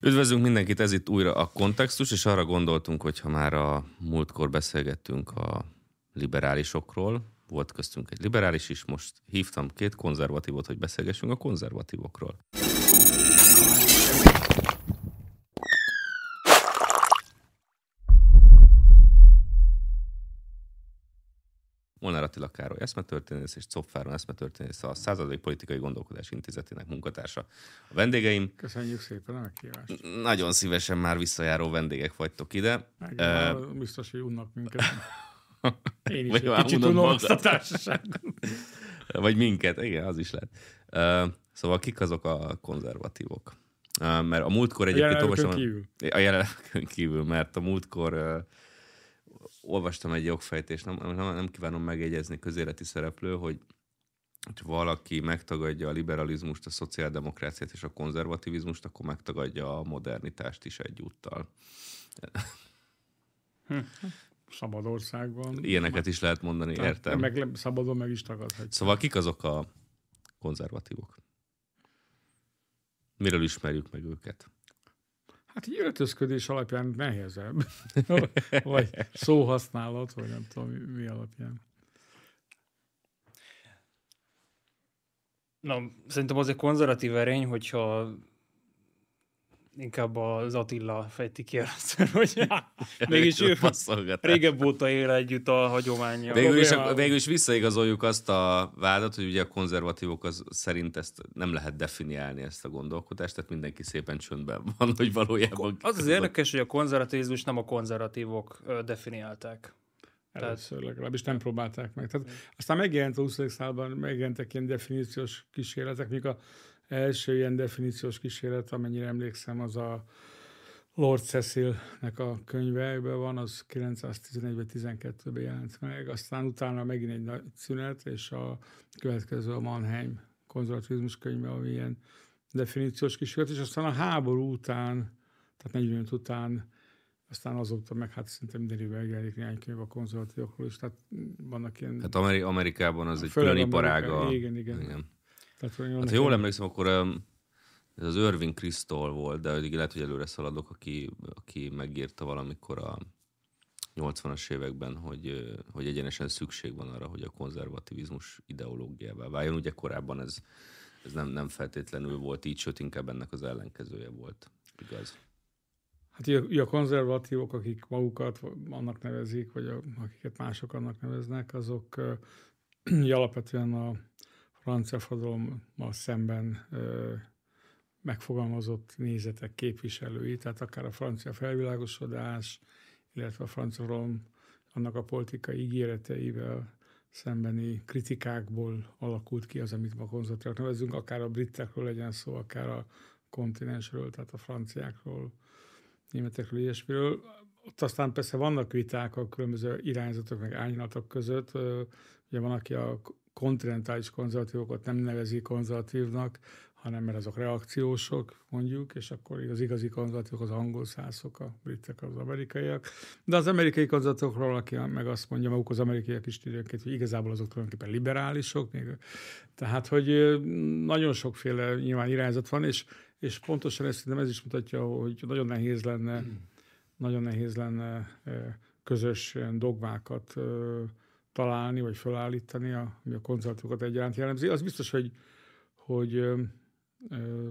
Üdvözlünk mindenkit, ez itt újra a kontextus, és arra gondoltunk, hogy ha már a múltkor beszélgettünk a liberálisokról, volt köztünk egy liberális is, most hívtam két konzervatívot, hogy beszélgessünk a konzervatívokról. Attila Károly eszmetörténész és Copfáron eszmetörténész a Századik Politikai Gondolkodás Intézetének munkatársa. A vendégeim... Köszönjük szépen a meghívást. Nagyon szívesen már visszajáró vendégek vagytok ide. Meg, uh, biztos, hogy unnak minket. Én is egy kicsit unom azt a társaságot. Vagy minket, igen, az is lehet. Uh, szóval kik azok a konzervatívok? Uh, mert a múltkor egyébként... A jelenlőkön kívül. A jelenlőkön kívül, mert a múltkor olvastam egy jogfejtést, nem, nem, nem kívánom megjegyezni közéleti szereplő, hogy valaki megtagadja a liberalizmust, a szociáldemokráciát és a konzervativizmust, akkor megtagadja a modernitást is egyúttal. Hm. Szabad országban. Ilyeneket is lehet mondani, Tehát értem. Meg szabadon meg is tagadhatja. Szóval kik azok a konzervatívok? Miről ismerjük meg őket? Hát így öltözködés alapján nehezebb. vagy szóhasználat, vagy nem tudom mi alapján. Na, szerintem az egy konzervatív erény, hogyha inkább az Attila fejti ki először, hogy mégis ő régebb óta él együtt a hagyománya. Végül is, végül is visszaigazoljuk azt a vádat, hogy ugye a konzervatívok az szerint ezt nem lehet definiálni ezt a gondolkodást, tehát mindenki szépen csöndben van, hogy valójában... Az az érdekes, hogy a konzervativizmus nem a konzervatívok definiálták. Először legalábbis nem próbálták meg. Tehát aztán megjelent a 20. században, megjelentek ilyen definíciós kísérletek, míg a első ilyen definíciós kísérlet, amennyire emlékszem, az a Lord Cecilnek a könyve van, az 911-ben, 12-ben jelent meg, aztán utána megint egy nagy szünet, és a következő a Mannheim konzervativizmus könyve, ami ilyen definíciós kísérlet, és aztán a háború után, tehát 45 után, aztán azóta meg hát szinte minden évben megjelenik néhány könyv a konzervatívokról is, tehát vannak ilyen... Hát Ameri- Amerikában az egy külön iparága. Igen, igen. igen. Tehát, hát, ha jól emlékszem, akkor ez az Irving Kristol volt, de lehet, hogy előre szaladok, aki, aki megírta valamikor a 80-as években, hogy, hogy egyenesen szükség van arra, hogy a konzervativizmus ideológiává váljon. Ugye korábban ez, ez nem, nem feltétlenül volt így, sőt inkább ennek az ellenkezője volt. Igaz? Hát a, a konzervatívok, akik magukat annak nevezik, vagy a, akiket mások annak neveznek, azok uh, alapvetően a francia forradalommal szemben ö, megfogalmazott nézetek képviselői, tehát akár a francia felvilágosodás, illetve a francia forradalom annak a politikai ígéreteivel szembeni kritikákból alakult ki az, amit ma konzervatívak nevezünk, akár a britekről legyen szó, akár a kontinensről, tehát a franciákról, németekről, ilyesmiről. Ott aztán persze vannak viták a különböző irányzatok, meg ánylatok között. Ugye van, aki a kontinentális konzervatívokat nem nevezi konzervatívnak, hanem mert azok reakciósok, mondjuk, és akkor az igazi konzervatívok az angol szászok, a britek az amerikaiak. De az amerikai konzervatívokról, aki meg azt mondja maguk az amerikaiak is időnként, hogy igazából azok tulajdonképpen liberálisok. Még, tehát, hogy nagyon sokféle nyilván irányzat van, és, és pontosan ezt nem ez is mutatja, hogy nagyon nehéz lenne, hmm. nagyon nehéz lenne közös dogmákat találni, vagy felállítani, a, ami a konzervatívokat egyaránt jellemzi. Az biztos, hogy, hogy ö, ö,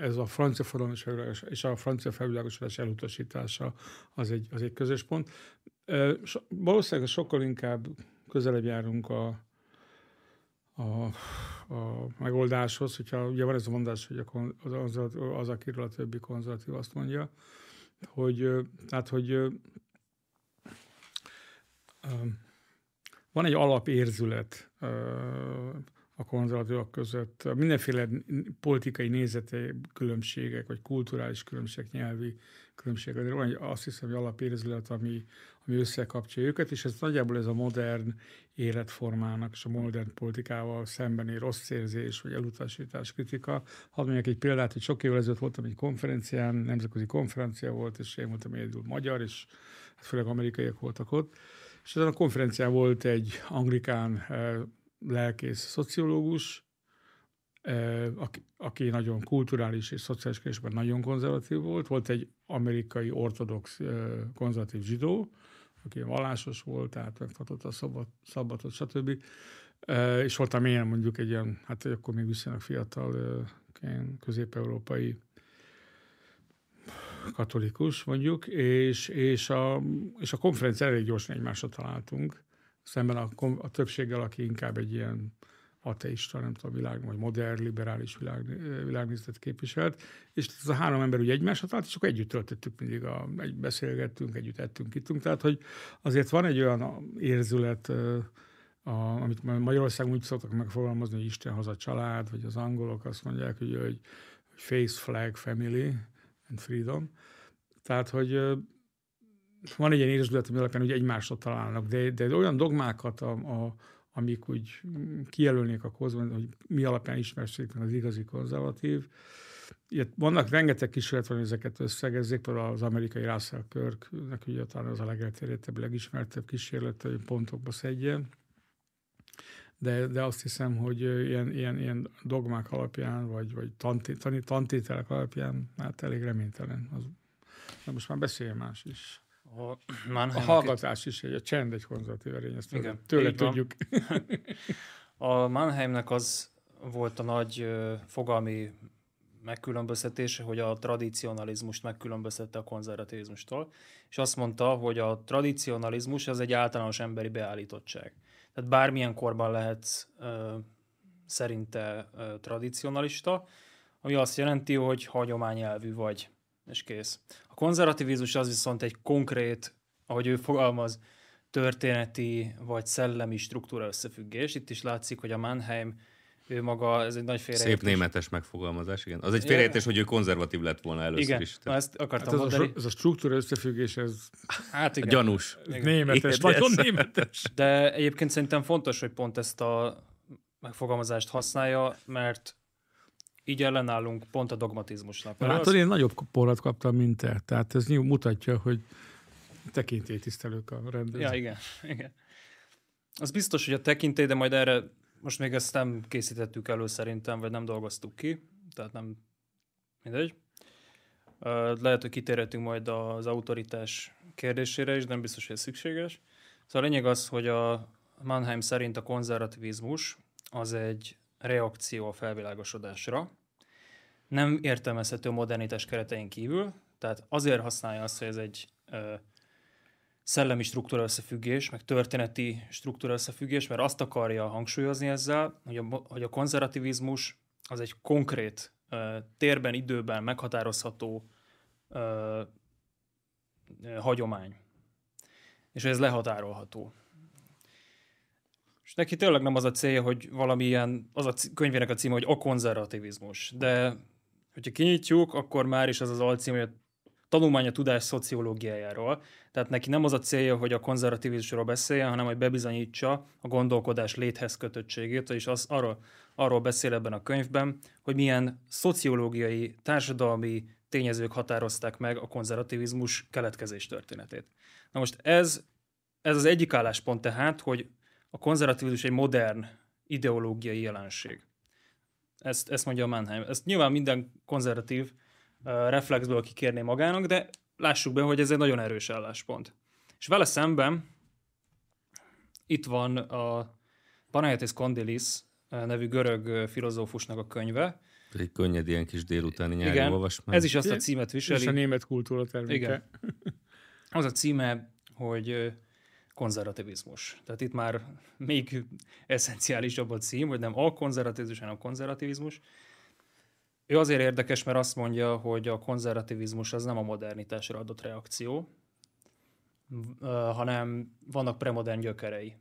ez a francia forradalom és a francia felvilágosodás elutasítása az egy, az egy közös pont. So, valószínűleg sokkal inkább közelebb járunk a, a, a megoldáshoz, hogyha ugye van ez a mondás, hogy a, az, az, az, akiről a többi konzervatív azt mondja, hogy, tehát, hogy van egy alapérzület a konzervatívok között. Mindenféle politikai nézete különbségek, vagy kulturális különbségek, nyelvi különbségek. De van egy, azt hiszem, hogy alapérzület, ami, ami összekapcsolja őket, és ez nagyjából ez a modern életformának és a modern politikával szembeni rossz érzés, vagy elutasítás, kritika. Hadd mondjak egy példát, hogy sok évvel ezelőtt voltam egy konferencián, nemzetközi konferencia volt, és én voltam egyedül magyar, és főleg amerikaiak voltak ott, és ezen a konferencián volt egy anglikán eh, lelkész szociológus, aki, aki nagyon kulturális és szociális kérdésben nagyon konzervatív volt. Volt egy amerikai ortodox konzervatív zsidó, aki vallásos volt, tehát megtartotta a szabad, szabadot, stb. És voltam én mondjuk egy ilyen, hát akkor még viszonylag fiatal közép-európai katolikus mondjuk, és, és, a, és a konferencia elég gyorsan egymásra találtunk, szemben a, a többséggel, aki inkább egy ilyen ateista, nem tudom, világ, vagy modern, liberális világ, világnézetet képviselt, és ez a három ember ugye egymásra talált, és akkor együtt töltöttük mindig, a, egy, beszélgettünk, együtt ettünk, ittunk, tehát hogy azért van egy olyan érzület, a, amit Magyarországon úgy szoktak megfogalmazni, hogy Isten haza család, vagy az angolok azt mondják, hogy, hogy face flag family and freedom. Tehát, hogy van egy ilyen érzület, ami alapján hogy egymásra találnak, de, de olyan dogmákat, a, a, amik úgy kijelölnék a kozban, hogy mi alapján ismerszik az igazi konzervatív. Ilyet, vannak rengeteg kísérlet, hogy ezeket összegezzék, például az amerikai Russell Kirknek ugye talán az a legelterjedtebb, legismertebb kísérlet, hogy pontokba szedjen. De, de azt hiszem, hogy ilyen, ilyen, ilyen dogmák alapján, vagy, vagy tanté, tantételek alapján, hát elég reménytelen. Az, de most már beszélj más is. A, a hallgatás is, egy, a csend egy konzervatív erény, ezt Igen, tőle tudjuk. a Mannheimnek az volt a nagy fogalmi megkülönböztetése, hogy a tradicionalizmust megkülönböztette a konzervativizmustól, és azt mondta, hogy a tradicionalizmus az egy általános emberi beállítottság. Tehát bármilyen korban lehet uh, szerinte uh, tradicionalista, ami azt jelenti, hogy hagyományelvű vagy, és kész. A konzervativizmus az viszont egy konkrét, ahogy ő fogalmaz, történeti vagy szellemi struktúra összefüggés. Itt is látszik, hogy a Mannheim ő maga, ez egy nagy félreértés. Szép németes megfogalmazás, igen. Az egy félreértés, hogy ő konzervatív lett volna először igen, is. Igen, ezt akartam hát ez mondani. A, ez a struktúra összefüggés, ez hát igen. gyanús. Igen. Németes, igen, nagyon németes. De egyébként szerintem fontos, hogy pont ezt a megfogalmazást használja, mert így ellenállunk pont a dogmatizmusnak. Látod, az... én nagyobb porrat kaptam, mint te. Tehát ez mutatja, hogy tekintélytisztelők a rendező. Ja, igen, igen. Az biztos, hogy a tekintély, de majd erre most még ezt nem készítettük elő szerintem, vagy nem dolgoztuk ki, tehát nem mindegy. Lehet, hogy kitérhetünk majd az autoritás kérdésére is, de nem biztos, hogy ez szükséges. Szóval a lényeg az, hogy a Mannheim szerint a konzervativizmus az egy reakció a felvilágosodásra. Nem értelmezhető modernitás keretein kívül, tehát azért használja azt, hogy ez egy szellemi struktúra összefüggés, meg történeti struktúra összefüggés, mert azt akarja hangsúlyozni ezzel, hogy a, hogy a konzervativizmus az egy konkrét, térben, időben meghatározható hagyomány. És ez lehatárolható. És neki tényleg nem az a célja, hogy valamilyen, az a könyvének a címe, hogy a konzervativizmus. De hogyha kinyitjuk, akkor már is az az alcím, hogy a tanulmány a tudás szociológiájáról. Tehát neki nem az a célja, hogy a konzervativizmusról beszéljen, hanem hogy bebizonyítsa a gondolkodás léthez kötöttségét, és az, arról, arról beszél ebben a könyvben, hogy milyen szociológiai, társadalmi tényezők határozták meg a konzervativizmus keletkezés történetét. Na most ez, ez az egyik álláspont tehát, hogy a konzervativizmus egy modern ideológiai jelenség. Ezt, ezt mondja a Mannheim. Ezt nyilván minden konzervatív reflexből kikérné magának, de lássuk be, hogy ez egy nagyon erős álláspont. És vele szemben itt van a Panayotis Kondilis nevű görög filozófusnak a könyve. Egy könnyed ilyen kis délutáni nyári Igen, olvasmány. ez is azt a címet viseli. És a német kultúra terméke. Igen. Az a címe, hogy konzervativizmus. Tehát itt már még eszenciálisabb a cím, hogy nem a konzervativizmus, hanem a konzervativizmus. Ő azért érdekes, mert azt mondja, hogy a konzervativizmus az nem a modernitásra adott reakció, hanem vannak premodern gyökerei.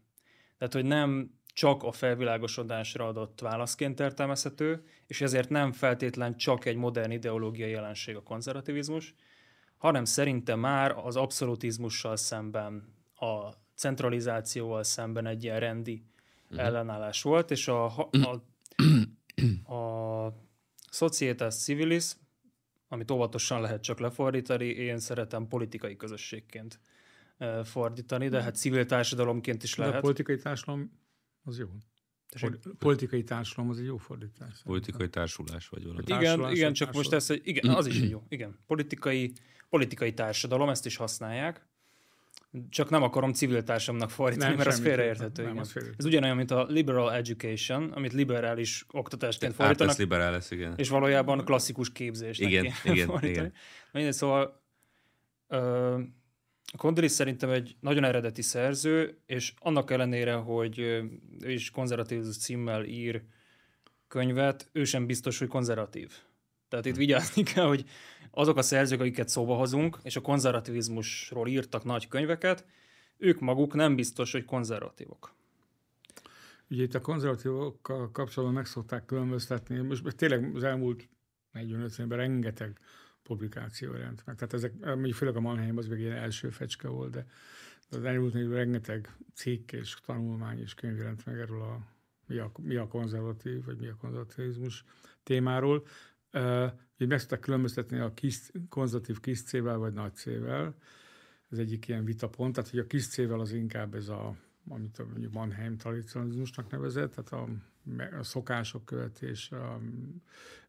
Tehát, hogy nem csak a felvilágosodásra adott válaszként értelmezhető, és ezért nem feltétlen csak egy modern ideológiai jelenség a konzervativizmus, hanem szerintem már az abszolutizmussal szemben a centralizációval szemben egy ilyen rendi uh-huh. ellenállás volt, és a, a, a, a Societas Civilis, amit óvatosan lehet csak lefordítani, én szeretem politikai közösségként fordítani, de hát civil társadalomként is lehet. De a politikai társadalom az jó. Pol- politikai társadalom az egy jó fordítás. Politikai társulás vagy valami. Igen, Társulás, igen, csak most társulat. ez, igen, az is egy jó. Igen, politikai, politikai társadalom, ezt is használják. Csak nem akarom civil társadalomnak fordítani, Nem, mert az félreérthető. Nem, igen. az félreérthető. Ez ugyanolyan, mint a liberal education, amit liberális oktatásként Artes fordítanak, liberális, igen. és valójában klasszikus képzésnek Igen, igen, fordítani. igen. Mindegy, szóval ö, Kondelis szerintem egy nagyon eredeti szerző, és annak ellenére, hogy ő is konzervatívus címmel ír könyvet, ő sem biztos, hogy konzervatív. Tehát itt vigyázni kell, hogy azok a szerzők, akiket szóba hozunk, és a konzervativizmusról írtak nagy könyveket, ők maguk nem biztos, hogy konzervatívok. Ugye itt a konzervatívokkal kapcsolatban meg szokták különböztetni, most tényleg az elmúlt 45 évben rengeteg publikáció jelent meg. Tehát ezek, mondjuk főleg a Mannheim az még ilyen első fecske volt, de az elmúlt évben rengeteg cikk és tanulmány és könyv jelent meg erről a mi a, mi a konzervatív, vagy mi a konzervativizmus témáról. Így meg szokták különböztetni a kis, konzervatív kis C-vel vagy nagy C-vel. Ez egyik ilyen vitapont, tehát hogy a kis C-vel az inkább ez a amit a mondjuk Mannheim tradicionalizmusnak nevezett, tehát a, a szokások követése, a,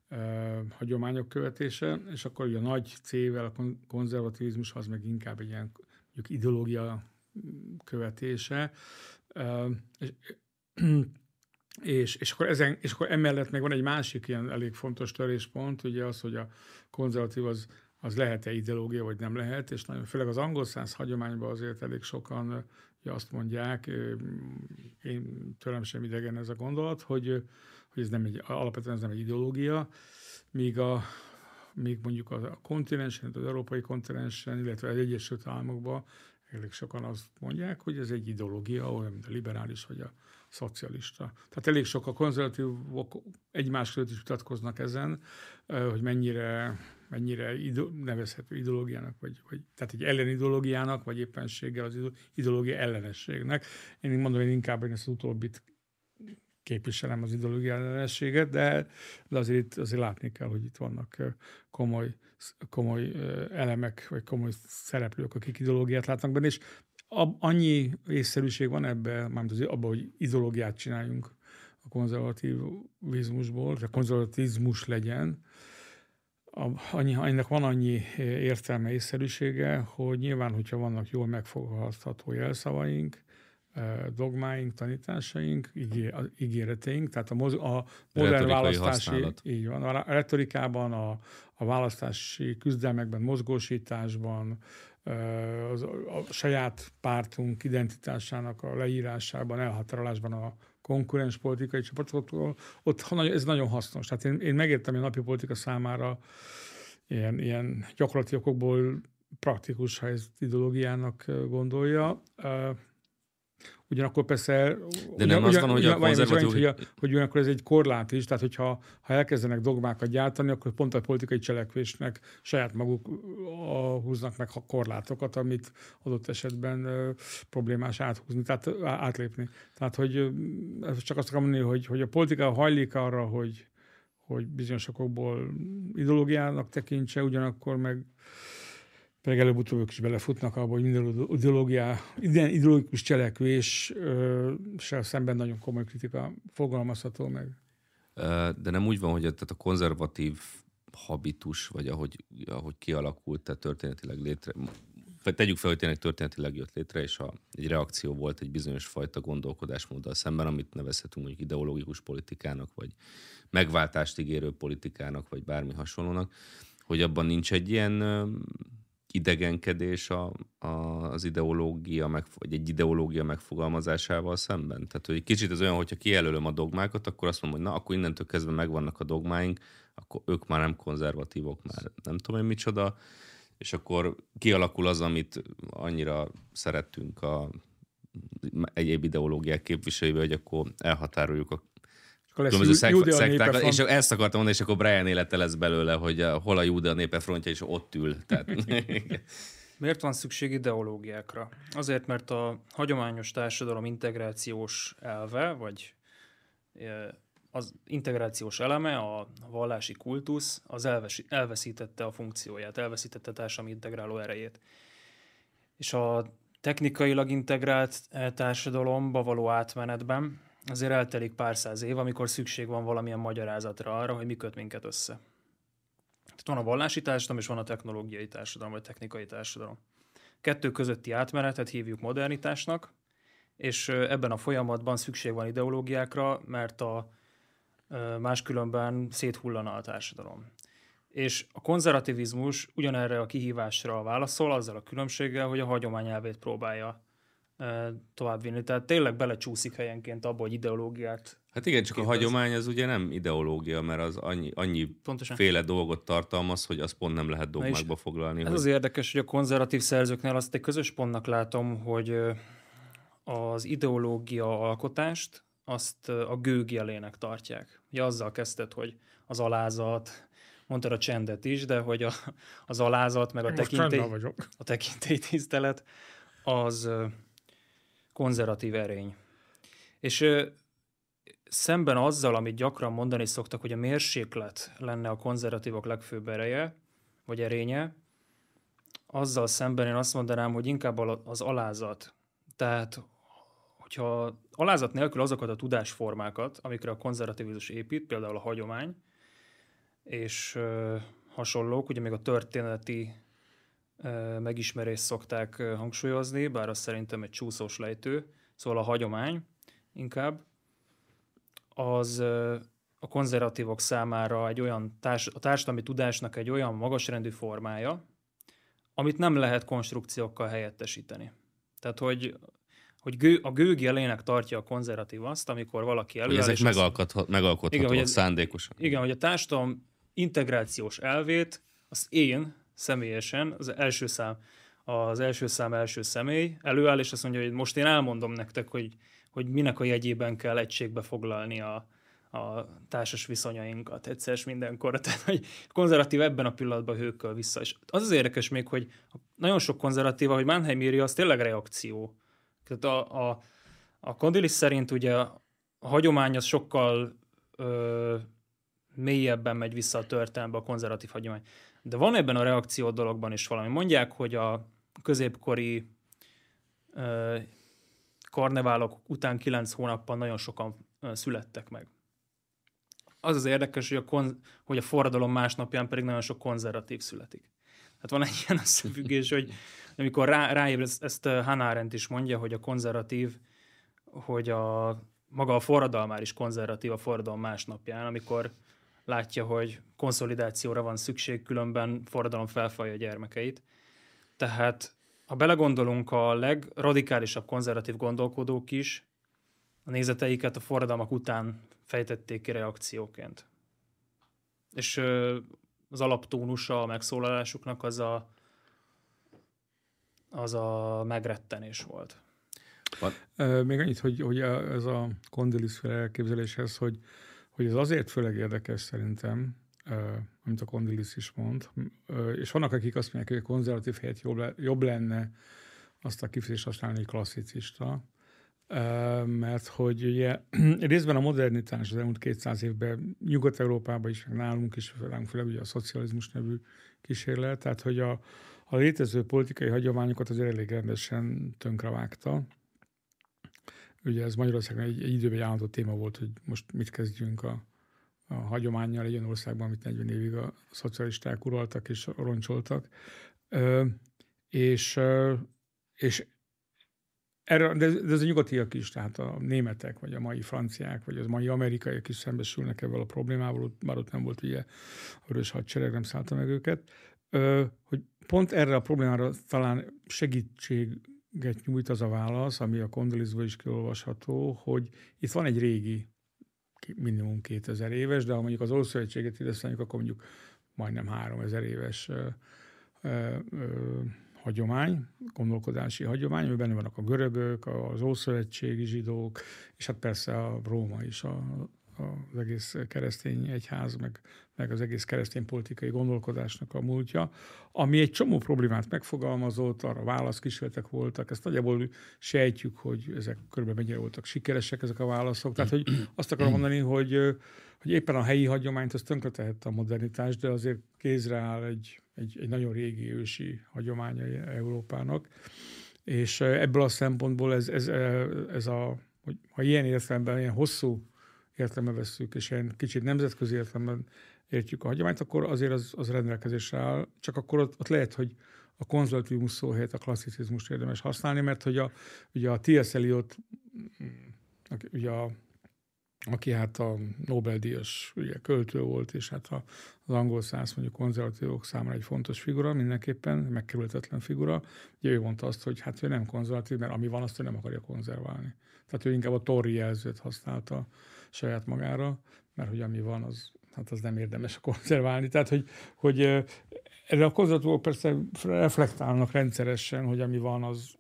a, hagyományok követése, és akkor ugye a nagy C-vel a kon- konzervativizmus az meg inkább egy ilyen mondjuk ideológia követése. És, és, és, akkor ezen, és akkor emellett még van egy másik ilyen elég fontos töréspont, ugye az, hogy a konzervatív az, az lehet-e ideológia, vagy nem lehet, és nagyon, főleg az angol száz hagyományban azért elég sokan ugye azt mondják, én tőlem sem idegen ez a gondolat, hogy, hogy ez nem egy, alapvetően ez nem egy ideológia, míg, a, míg mondjuk a kontinensen, az európai kontinensen, illetve az Egyesült Államokban elég sokan azt mondják, hogy ez egy ideológia, olyan, mint a liberális vagy a szocialista. Tehát elég sok a konzervatívok egymás között is vitatkoznak ezen, hogy mennyire, mennyire ide, nevezhető ideológiának, vagy, vagy tehát egy ellenideológiának, vagy éppenséggel az ideológia ellenességnek. Én mondom, én inkább én ezt az utóbbit képviselem az ideológia ellenességet, de, de azért, azért látni kell, hogy itt vannak komoly, komoly elemek, vagy komoly szereplők, akik ideológiát látnak benne, és annyi észszerűség van ebben, mármint az, abban, hogy ideológiát csináljunk a konzervativizmusból, hogy a konzervatizmus legyen, annyi, ennek van annyi értelme, észszerűsége, hogy nyilván, hogyha vannak jól megfogható jelszavaink, dogmáink, tanításaink, ígéreteink, tehát a, moz, a modern választási, használat. így van, a retorikában, a, a választási küzdelmekben, mozgósításban, az, a saját pártunk identitásának a leírásában, elhatárolásban a konkurens politikai csapatoktól, ott ez nagyon hasznos. Tehát én, én megértem, hogy a napi politika számára ilyen, ilyen gyakorlati okokból praktikus, ha ez ideológiának gondolja. Ugyanakkor persze... De nem ugyan, az van, hogy a konzervatív... Hogy, hogy, hogy ugyanakkor ez egy korlát is, tehát hogyha ha elkezdenek dogmákat gyártani, akkor pont a politikai cselekvésnek saját maguk a, húznak meg korlátokat, amit adott esetben ö, problémás áthúzni, tehát átlépni. Tehát, hogy csak azt akarom mondani, hogy, hogy a politika hajlik arra, hogy, hogy bizonyos okokból ideológiának tekintse, ugyanakkor meg pedig előbb-utóbb ők is belefutnak abba, hogy minden ideológiá, minden ideológikus cselekvéssel szemben nagyon komoly kritika fogalmazható meg. De nem úgy van, hogy tehát a konzervatív habitus, vagy ahogy, ahogy kialakult, tehát történetileg létre, tegyük fel, hogy tényleg történetileg jött létre, és a, egy reakció volt egy bizonyos fajta gondolkodásmóddal szemben, amit nevezhetünk mondjuk ideológikus politikának, vagy megváltást ígérő politikának, vagy bármi hasonlónak, hogy abban nincs egy ilyen idegenkedés a, a, az ideológia, meg, vagy egy ideológia megfogalmazásával szemben. Tehát, hogy kicsit ez olyan, hogyha kijelölöm a dogmákat, akkor azt mondom, hogy na, akkor innentől kezdve megvannak a dogmáink, akkor ők már nem konzervatívok, már nem tudom én micsoda, és akkor kialakul az, amit annyira szerettünk a egyéb ideológiák képviselővel, hogy akkor elhatároljuk a különböző szek- szektákat, és ezt akartam mondani, és akkor Brian élete lesz belőle, hogy a, hol a Júdea népe frontja, és ott ül. Tehát... Miért van szükség ideológiákra? Azért, mert a hagyományos társadalom integrációs elve, vagy az integrációs eleme, a vallási kultusz, az elvesi, elveszítette a funkcióját, elveszítette a társadalmi integráló erejét. És a technikailag integrált társadalomba való átmenetben azért eltelik pár száz év, amikor szükség van valamilyen magyarázatra arra, hogy mi köt minket össze. Tehát van a vallási társadalom, és van a technológiai társadalom, vagy technikai társadalom. Kettő közötti átmenetet hívjuk modernitásnak, és ebben a folyamatban szükség van ideológiákra, mert a máskülönben széthullana a társadalom. És a konzervativizmus ugyanerre a kihívásra válaszol, azzal a különbséggel, hogy a hagyományelvét próbálja továbbvinni. Tehát tényleg belecsúszik helyenként abba, hogy ideológiát Hát igen, csak képez. a hagyomány az ugye nem ideológia, mert az annyi, annyi Pontosan. féle dolgot tartalmaz, hogy az pont nem lehet dogmákba foglalni. Ez hogy... az érdekes, hogy a konzervatív szerzőknél azt egy közös pontnak látom, hogy az ideológia alkotást azt a gőg jelének tartják. Ugye azzal kezdted, hogy az alázat, mondtad a csendet is, de hogy a, az alázat, meg a tekintély, a tekintélytisztelet, az konzervatív erény. És szemben azzal, amit gyakran mondani szoktak, hogy a mérséklet lenne a konzervatívok legfőbb ereje, vagy erénye, azzal szemben én azt mondanám, hogy inkább az alázat. Tehát, hogyha alázat nélkül azokat a tudásformákat, amikre a konzervativizmus épít, például a hagyomány, és ö, hasonlók, ugye még a történeti ö, megismerést szokták hangsúlyozni, bár az szerintem egy csúszós lejtő, szóval a hagyomány inkább, az a konzervatívok számára egy olyan társ, a társadalmi tudásnak egy olyan magasrendű formája, amit nem lehet konstrukciókkal helyettesíteni. Tehát, hogy, hogy gő, a gőg jelének tartja a konzervatív azt, amikor valaki előáll. Hogy ezek megalkothatóak megalkotható, igen, szándékosan. Igen, hogy a társadalom integrációs elvét, az én személyesen, az első szám, az első szám első személy előáll, és azt mondja, hogy most én elmondom nektek, hogy hogy minek a jegyében kell egységbe foglalni a, a társas viszonyainkat egyszer mindenkor. Tehát, hogy konzervatív ebben a pillanatban hőkkel vissza. És az az érdekes még, hogy nagyon sok konzervatíva, hogy Mannheim írja, az tényleg reakció. Tehát a, a, a Kondilis szerint ugye a hagyomány az sokkal ö, mélyebben megy vissza a történelembe, a konzervatív hagyomány. De van ebben a reakció dologban is valami. Mondják, hogy a középkori ö, karneválok után kilenc hónappal nagyon sokan születtek meg. Az az érdekes, hogy a, kon- hogy a forradalom másnapján pedig nagyon sok konzervatív születik. Tehát van egy ilyen összefüggés, hogy amikor rá, ráér, ezt, ezt Hannah Arendt is mondja, hogy a konzervatív, hogy a maga a forradalmár is konzervatív a forradalom másnapján, amikor látja, hogy konszolidációra van szükség, különben forradalom felfalja a gyermekeit. Tehát ha belegondolunk, a legradikálisabb konzervatív gondolkodók is a nézeteiket a forradalmak után fejtették ki reakcióként. És az alaptónusa a megszólalásuknak az a, az a megrettenés volt. Még annyit, hogy, hogy ez a kondilis elképzeléshez, hogy, hogy ez azért főleg érdekes szerintem, amit a Kondilis is mond. És vannak, akik azt mondják, hogy a konzervatív helyett jobb, jobb lenne azt a kifejezést használni, hogy klasszicista, mert hogy ugye részben a modernitás az elmúlt 200 évben Nyugat-Európában is, meg nálunk is, nálunk főleg ugye a szocializmus nevű kísérlet, tehát hogy a, a létező politikai hagyományokat azért elég rendesen tönkrevágta. Ugye ez Magyarországon egy, egy időben egy állandó téma volt, hogy most mit kezdjünk a, a hagyományjal egy olyan országban, amit 40 évig a szocialisták uraltak és roncsoltak. Ö, és, és erre, de, de ez a nyugatiak is, tehát a németek, vagy a mai franciák, vagy a mai amerikaiak is szembesülnek ebben a problémával, bár ott nem volt ugye a vörös hadsereg, nem szállta meg őket, ö, hogy pont erre a problémára talán segítséget nyújt az a válasz, ami a Kondolizból is kiolvasható, hogy itt van egy régi minimum 2000 éves, de ha mondjuk az Ószövetséget ide számítjuk, akkor mondjuk majdnem 3000 éves ö, ö, ö, hagyomány, gondolkodási hagyomány, amiben benne vannak a görögök, az Ószövetségi zsidók, és hát persze a Róma is, a, az egész keresztény egyház, meg, meg az egész keresztény politikai gondolkodásnak a múltja, ami egy csomó problémát megfogalmazott, arra válaszkísérletek voltak, ezt nagyjából sejtjük, hogy ezek körülbelül mennyire voltak sikeresek ezek a válaszok. Tehát, hogy azt akarom mondani, hogy, hogy éppen a helyi hagyományt az tönkretehette a modernitás, de azért kézre áll egy, egy, egy nagyon régi ősi hagyománya Európának. És ebből a szempontból ez, ez, ez a hogy ha ilyen értelemben, ilyen hosszú értelemben veszük, és ilyen kicsit nemzetközi értelemben értjük a hagyományt, akkor azért az, az rendelkezésre áll. Csak akkor ott, ott lehet, hogy a konzervativizmus szó helyett a klasszicizmust érdemes használni, mert hogy a, ugye a T.S. Eliot, ugye a, aki hát a Nobel-díjas ugye, költő volt, és hát a, az angol száz mondjuk konzervatívok számára egy fontos figura, mindenképpen megkerülhetetlen figura. Ugye ő mondta azt, hogy hát ő nem konzervatív, mert ami van, azt ő nem akarja konzerválni. Tehát ő inkább a Tory jelzőt használta saját magára, mert hogy ami van, az, hát az nem érdemes konzerválni. Tehát, hogy, hogy erre a konzervatívok persze reflektálnak rendszeresen, hogy ami van, az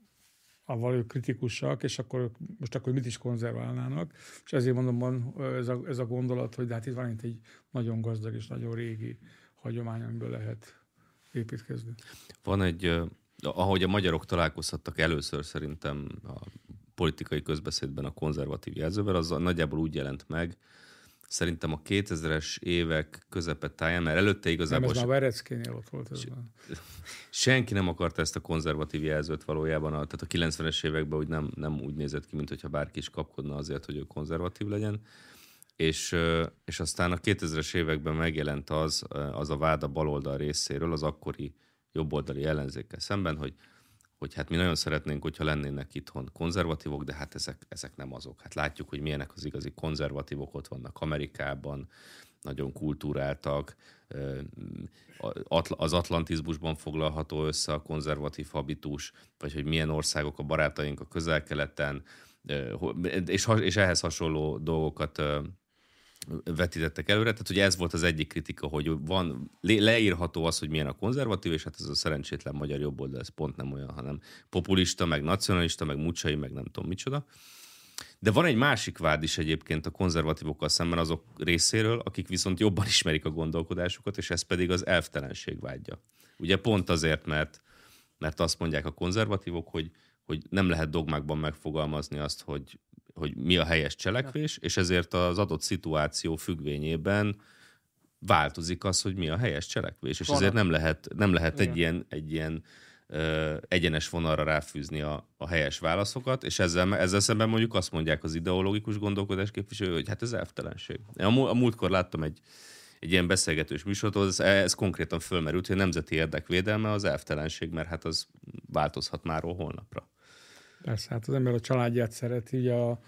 avval ők kritikusak, és akkor most akkor mit is konzerválnának. És ezért mondom, van ez a, ez a gondolat, hogy de hát itt van itt egy nagyon gazdag és nagyon régi hagyomány, amiből lehet építkezni. Van egy, ahogy a magyarok találkozhattak először szerintem a politikai közbeszédben a konzervatív jelzővel, az nagyjából úgy jelent meg, szerintem a 2000-es évek táján, mert előtte igazából... Nem, ez már Vereckénél ott volt. Ez senki nem akarta ezt a konzervatív jelzőt valójában, a, tehát a 90-es években úgy nem, nem úgy nézett ki, mint hogyha bárki is kapkodna azért, hogy ő konzervatív legyen. És, és aztán a 2000-es években megjelent az, az a vád a baloldal részéről, az akkori jobboldali ellenzékkel szemben, hogy hogy hát mi nagyon szeretnénk, hogyha lennének itthon konzervatívok, de hát ezek, ezek nem azok. Hát látjuk, hogy milyenek az igazi konzervatívok, ott vannak Amerikában, nagyon kultúráltak, az atlantizmusban foglalható össze a konzervatív habitus, vagy hogy milyen országok a barátaink a közel-keleten, és, és ehhez hasonló dolgokat vetítettek előre. Tehát ugye ez volt az egyik kritika, hogy van, leírható az, hogy milyen a konzervatív, és hát ez a szerencsétlen magyar jobboldal, ez pont nem olyan, hanem populista, meg nacionalista, meg mucsai, meg nem tudom micsoda. De van egy másik vád is egyébként a konzervatívokkal szemben azok részéről, akik viszont jobban ismerik a gondolkodásukat, és ez pedig az elvtelenség vágya. Ugye pont azért, mert, mert azt mondják a konzervatívok, hogy, hogy nem lehet dogmákban megfogalmazni azt, hogy hogy mi a helyes cselekvés, és ezért az adott szituáció függvényében változik az, hogy mi a helyes cselekvés, és ezért nem lehet, nem lehet egy ilyen, egy ilyen ö, egyenes vonalra ráfűzni a, a helyes válaszokat, és ezzel, ezzel szemben mondjuk azt mondják az ideológikus gondolkodás képviselő, hogy hát ez elvtelenség. A, a múltkor láttam egy, egy ilyen beszélgetős műsort, ez, ez konkrétan fölmerült, hogy a nemzeti érdekvédelme az elvtelenség, mert hát az változhat már holnapra. Persze, hát az ember a családját szereti, ugye a,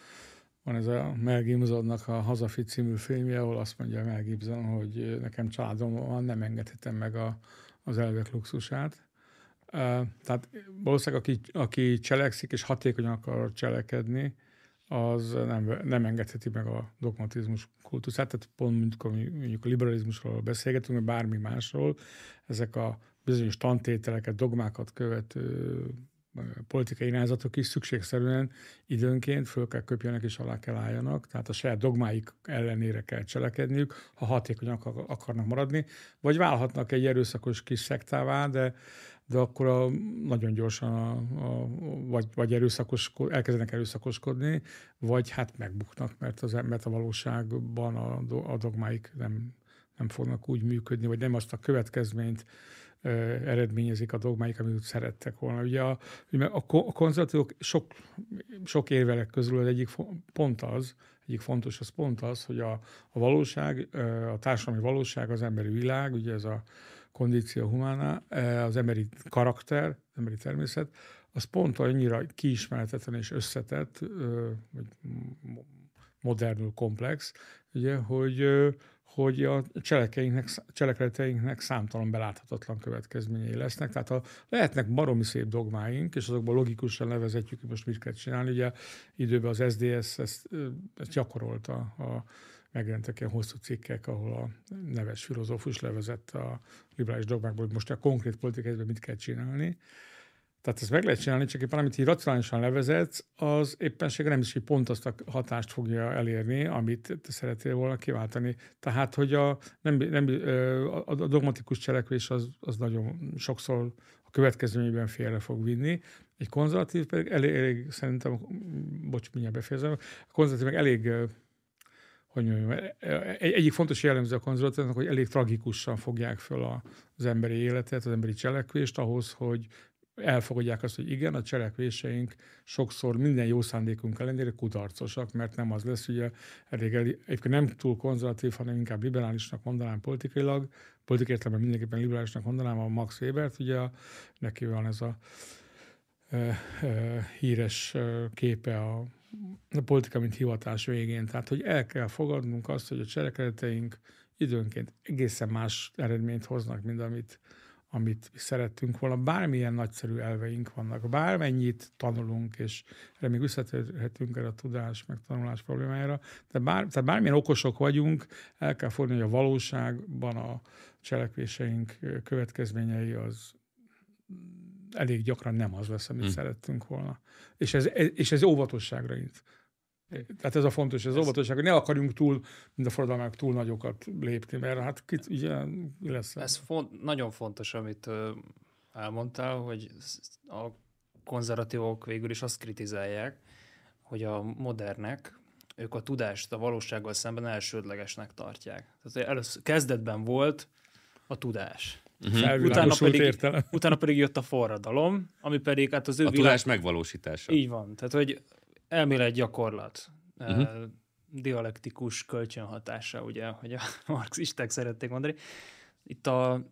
van ez a Mel Gibsonnak a Hazafi című filmje, ahol azt mondja Mel Gibson, hogy nekem családom van, nem engedhetem meg a, az elvek luxusát. Tehát valószínűleg aki, aki cselekszik és hatékonyan akar cselekedni, az nem, nem engedheti meg a dogmatizmus kultuszát, tehát pont mondjuk, mondjuk a liberalizmusról beszélgetünk, vagy bármi másról, ezek a bizonyos tantételeket, dogmákat követő politikai irányzatok is szükségszerűen időnként föl kell köpjenek és alá kell álljanak, tehát a saját dogmáik ellenére kell cselekedniük, ha hatékonyak akarnak maradni, vagy válhatnak egy erőszakos kis szektává, de, de akkor a, nagyon gyorsan a, a, vagy, vagy erőszakos, elkezdenek erőszakoskodni, vagy hát megbuknak, mert, az, mert a valóságban a, a dogmáik nem, nem fognak úgy működni, vagy nem azt a következményt eredményezik a dogmáik, amit szerettek volna. Ugye a, a konzervatívok sok, sok érvelek közül az egyik pont az, egyik fontos az pont az, hogy a, a valóság, a társadalmi valóság, az emberi világ, ugye ez a kondíció humana, az emberi karakter, az emberi természet, az pont annyira kiismerhetetlen és összetett, vagy modernül komplex, ugye, hogy, hogy a cselekedeteinknek számtalan beláthatatlan következményei lesznek. Tehát ha lehetnek baromi szép dogmáink, és azokból logikusan levezetjük, hogy most mit kell csinálni. Ugye időben az SDS ezt, ezt gyakorolta, a, megjelentek ilyen hosszú cikkek, ahol a neves filozófus levezette a liberális dogmákból, hogy most a konkrét politikai mit kell csinálni. Tehát ezt meg lehet csinálni, csak éppen amit így racionálisan levezetsz, az éppenséggel nem is, hogy pont azt a hatást fogja elérni, amit te szeretél volna kiváltani. Tehát, hogy a, nem, nem, a dogmatikus cselekvés az, az nagyon sokszor a következményében félre fog vinni. Egy konzervatív pedig elég, elég szerintem, bocs, mindjárt befejezem, a konzervatív meg elég hogy mondjam, egy, egyik fontos jellemző a konzervatívnak, hogy elég tragikusan fogják föl az emberi életet, az emberi cselekvést ahhoz, hogy elfogadják azt, hogy igen, a cselekvéseink sokszor minden jó szándékunk ellenére kudarcosak, mert nem az lesz, ugye elég, egyébként nem túl konzervatív, hanem inkább liberálisnak mondanám politikailag, politikai értelemben mindenképpen liberálisnak mondanám a Max Webert, ugye neki van ez a e, e, híres képe a, a politika, mint hivatás végén. Tehát, hogy el kell fogadnunk azt, hogy a cselekedeteink időnként egészen más eredményt hoznak, mint amit amit szerettünk volna. Bármilyen nagyszerű elveink vannak, bármennyit tanulunk, és erre még visszatérhetünk erre a tudás, meg tanulás problémájára, de bár, tehát bármilyen okosok vagyunk, el kell fordulni, hogy a valóságban a cselekvéseink következményei az elég gyakran nem az lesz, amit hmm. szerettünk volna. És ez, és ez óvatosságra int. Tehát ez a fontos, ez, ez óvatosság, hogy ne akarjunk túl, mint a forradalmak túl nagyokat lépni, mert hát kit, ugye mi lesz? Ez font, nagyon fontos, amit elmondtál, hogy a konzervatívok végül is azt kritizálják, hogy a modernek ők a tudást a valósággal szemben elsődlegesnek tartják. Tehát először, kezdetben volt a tudás. Uh-huh. Utána, pedig, utána pedig jött a forradalom, ami pedig hát az ő A világ... tudás megvalósítása. Így van. Tehát, hogy elmélet gyakorlat, uh-huh. dialektikus kölcsönhatása, ugye, hogy a marxisták szerették mondani. Itt a,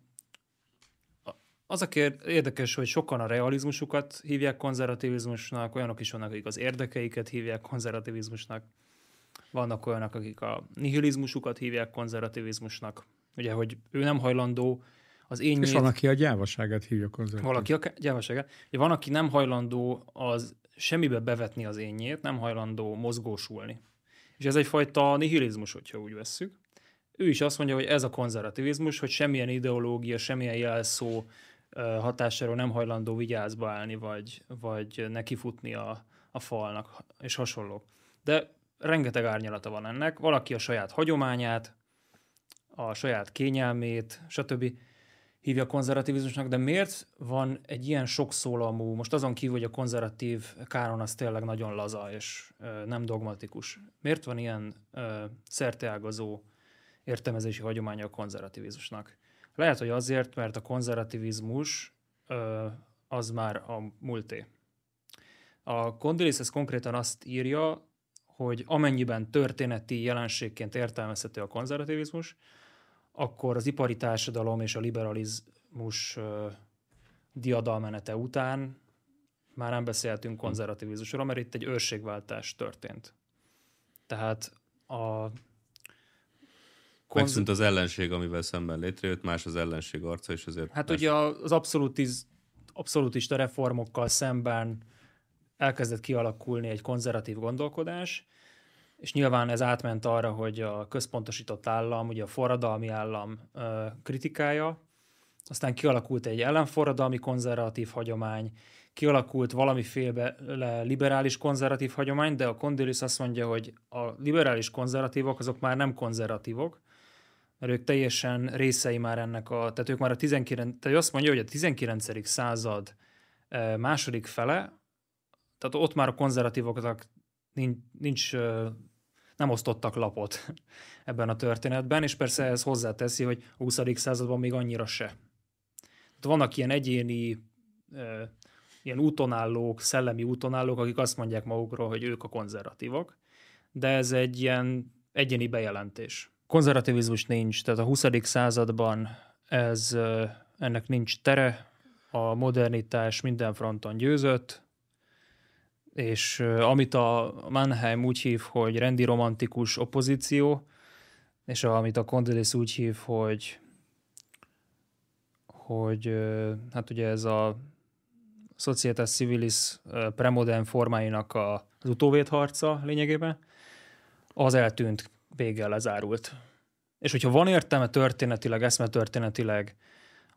az a kér, érdekes, hogy sokan a realizmusukat hívják konzervativizmusnak, olyanok is vannak, akik az érdekeiket hívják konzervativizmusnak, vannak olyanok, akik a nihilizmusukat hívják konzervativizmusnak, ugye, hogy ő nem hajlandó az én És van, aki a gyávaságát hívja konzervativizmusnak. Valaki a gyávaságát. Van, aki nem hajlandó az semmibe bevetni az énjét, nem hajlandó mozgósulni. És ez egyfajta nihilizmus, hogyha úgy vesszük. Ő is azt mondja, hogy ez a konzervativizmus, hogy semmilyen ideológia, semmilyen jelszó hatásáról nem hajlandó vigyázba állni, vagy, vagy nekifutni a, a falnak, és hasonló. De rengeteg árnyalata van ennek. Valaki a saját hagyományát, a saját kényelmét, stb hívja konzervativizmusnak, de miért van egy ilyen sokszólamú, most azon kívül, hogy a konzervatív káron az tényleg nagyon laza és ö, nem dogmatikus, miért van ilyen ö, szerteágazó értelmezési hagyománya a konzervativizmusnak? Lehet, hogy azért, mert a konzervativizmus ö, az már a múlté. A Condilis ez konkrétan azt írja, hogy amennyiben történeti jelenségként értelmezhető a konzervativizmus, akkor az ipari társadalom és a liberalizmus diadalmenete után már nem beszéltünk konzervativizmusról, mert itt egy őrségváltás történt. Tehát a Konz... Megszűnt az ellenség, amivel szemben létrejött, más az ellenség arca, és azért... Hát más... ugye az abszolutiz, abszolutista reformokkal szemben elkezdett kialakulni egy konzervatív gondolkodás, és nyilván ez átment arra, hogy a központosított állam, ugye a forradalmi állam kritikája, aztán kialakult egy ellenforradalmi konzervatív hagyomány, kialakult valamiféle liberális konzervatív hagyomány, de a Condilis azt mondja, hogy a liberális konzervatívok azok már nem konzervatívok, mert ők teljesen részei már ennek a, tehát ők már a 19, tehát azt mondja, hogy a 19. század második fele, tehát ott már a konzervatívoknak nincs, nincs nem osztottak lapot ebben a történetben, és persze ez hozzáteszi, hogy a 20. században még annyira se. Tehát vannak ilyen egyéni, ilyen útonállók, szellemi útonállók, akik azt mondják magukról, hogy ők a konzervatívok, de ez egy ilyen egyéni bejelentés. Konzervativizmus nincs, tehát a 20. században ez, ennek nincs tere, a modernitás minden fronton győzött, és amit a Mannheim úgy hív, hogy rendi romantikus opozíció, és amit a Condelis úgy hív, hogy hogy hát ugye ez a Societas Civilis premodern formáinak a, az utóvédharca lényegében, az eltűnt, véggel lezárult. És hogyha van értelme történetileg, eszme történetileg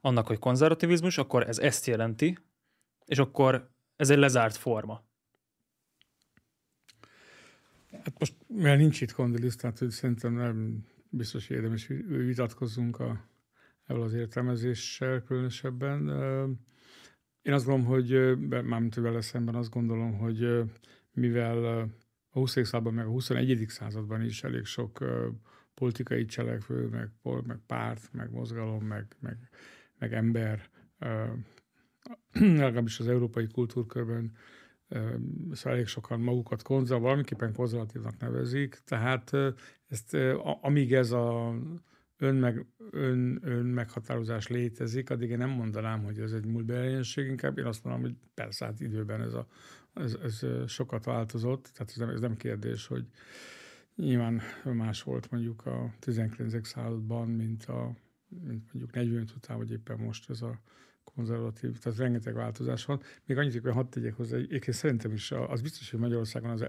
annak, hogy konzervativizmus, akkor ez ezt jelenti, és akkor ez egy lezárt forma. Hát most, mivel nincs itt kondilis, tehát hogy szerintem nem biztos érdemes vitatkozzunk a, ebből az értelmezéssel különösebben. Én azt gondolom, hogy mármint vele szemben azt gondolom, hogy mivel a 20. században, meg a 21. században is elég sok politikai cselekvő, meg, meg párt, meg mozgalom, meg, meg, meg ember legalábbis az európai kultúrkörben szóval elég sokan magukat konzerv, valamiképpen konzervatívnak nevezik, tehát ezt, amíg ez a önmeg, ön, ön meghatározás létezik, addig én nem mondanám, hogy ez egy múltbeli inkább én azt mondom, hogy persze, hát időben ez, a, ez, ez sokat változott, tehát ez nem, ez nem kérdés, hogy nyilván más volt mondjuk a 19. században, mint, a, mint mondjuk 45 után, vagy éppen most ez a konzervatív, tehát rengeteg változás van. Még annyit, hogy hadd tegyek hozzá, én szerintem is az biztos, hogy Magyarországon az,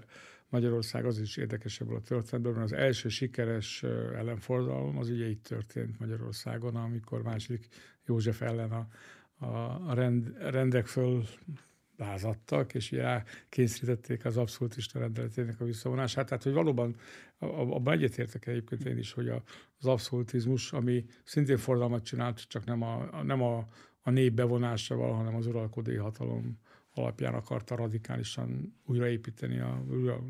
Magyarország az is érdekesebb a történetben, mert az első sikeres ellenfordalom az ugye itt történt Magyarországon, amikor második József ellen a, a, rend, rendek föl lázadtak, és ugye kényszerítették az abszolútista rendeletének a visszavonását. Tehát, hogy valóban abban egyetértek egyébként én is, hogy az abszolutizmus, ami szintén fordalmat csinált, csak nem a, nem a, a nép bevonásával, hanem az uralkodói hatalom alapján akarta radikálisan újraépíteni, a, újra,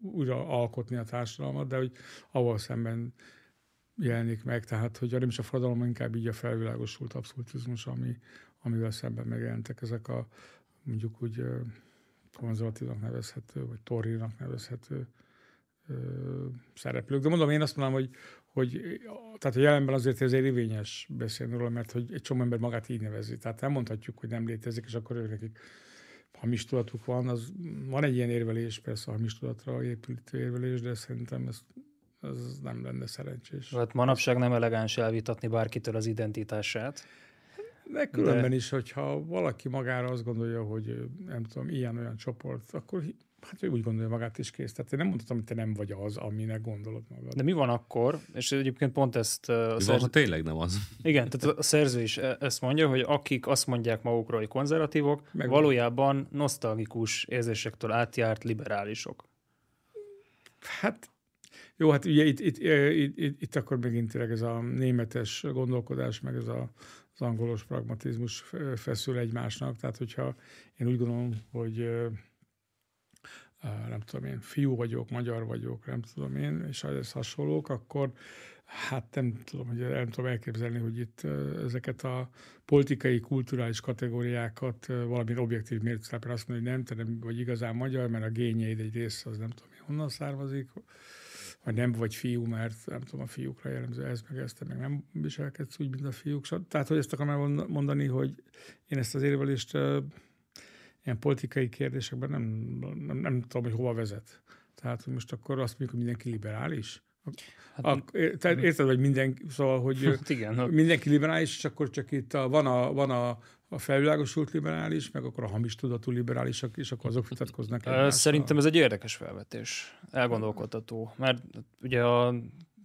újra alkotni a társadalmat, de hogy ahol szemben jelenik meg, tehát hogy nem is a forradalom, inkább így a felvilágosult abszolutizmus, ami, amivel szemben megjelentek ezek a mondjuk úgy konzervatívnak nevezhető, vagy torrinak nevezhető szereplők. De mondom, én azt mondom, hogy, hogy tehát a jelenben azért ez érvényes beszélni róla, mert hogy egy csomó ember magát így nevezi. Tehát nem mondhatjuk, hogy nem létezik, és akkor ők nekik hamis tudatuk van. Az, van egy ilyen érvelés, persze a hamis tudatra építő érvelés, de szerintem ez, ez nem lenne szerencsés. Hát manapság nem elegáns elvitatni bárkitől az identitását. De különben de... is, hogyha valaki magára azt gondolja, hogy nem tudom, ilyen-olyan csoport, akkor hát ő úgy gondolja magát is kész. Tehát én nem mondhatom, hogy te nem vagy az, aminek gondolod magad. De mi van akkor, és egyébként pont ezt... A mi szerző... van, tényleg nem az? Igen, tehát a szerző is e- ezt mondja, hogy akik azt mondják magukról, hogy konzervatívok, Meg valójában nosztalgikus érzésektől átjárt liberálisok. Hát jó, hát ugye itt, itt, itt, itt, itt akkor megint tényleg ez a németes gondolkodás, meg ez a, az angolos pragmatizmus feszül egymásnak. Tehát, hogyha én úgy gondolom, hogy nem tudom én, fiú vagyok, magyar vagyok, nem tudom én, és ez hasonlók, akkor hát nem tudom, hogy nem tudom elképzelni, hogy itt ezeket a politikai, kulturális kategóriákat valamilyen objektív mércélepen azt mondja, hogy nem, te nem vagy igazán magyar, mert a gényeid egy része az nem tudom honnan származik, vagy nem vagy fiú, mert nem tudom, a fiúkra jellemző ez, meg ezt, meg nem viselkedsz úgy, mint a fiúk. Tehát, hogy ezt akarom mondani, hogy én ezt az érvelést ilyen politikai kérdésekben nem, nem, nem tudom, hogy hova vezet. Tehát, hogy most akkor azt mondjuk, hogy mindenki liberális? Hát, a, tehát érted, hogy minden, szóval, hogy hát igen, mindenki liberális, és akkor csak itt a, van, a, van a, a felvilágosult liberális, meg akkor a hamis tudatú liberálisok, és akkor azok vitatkoznak. Szerintem ez egy érdekes felvetés, elgondolkodható, mert ugye a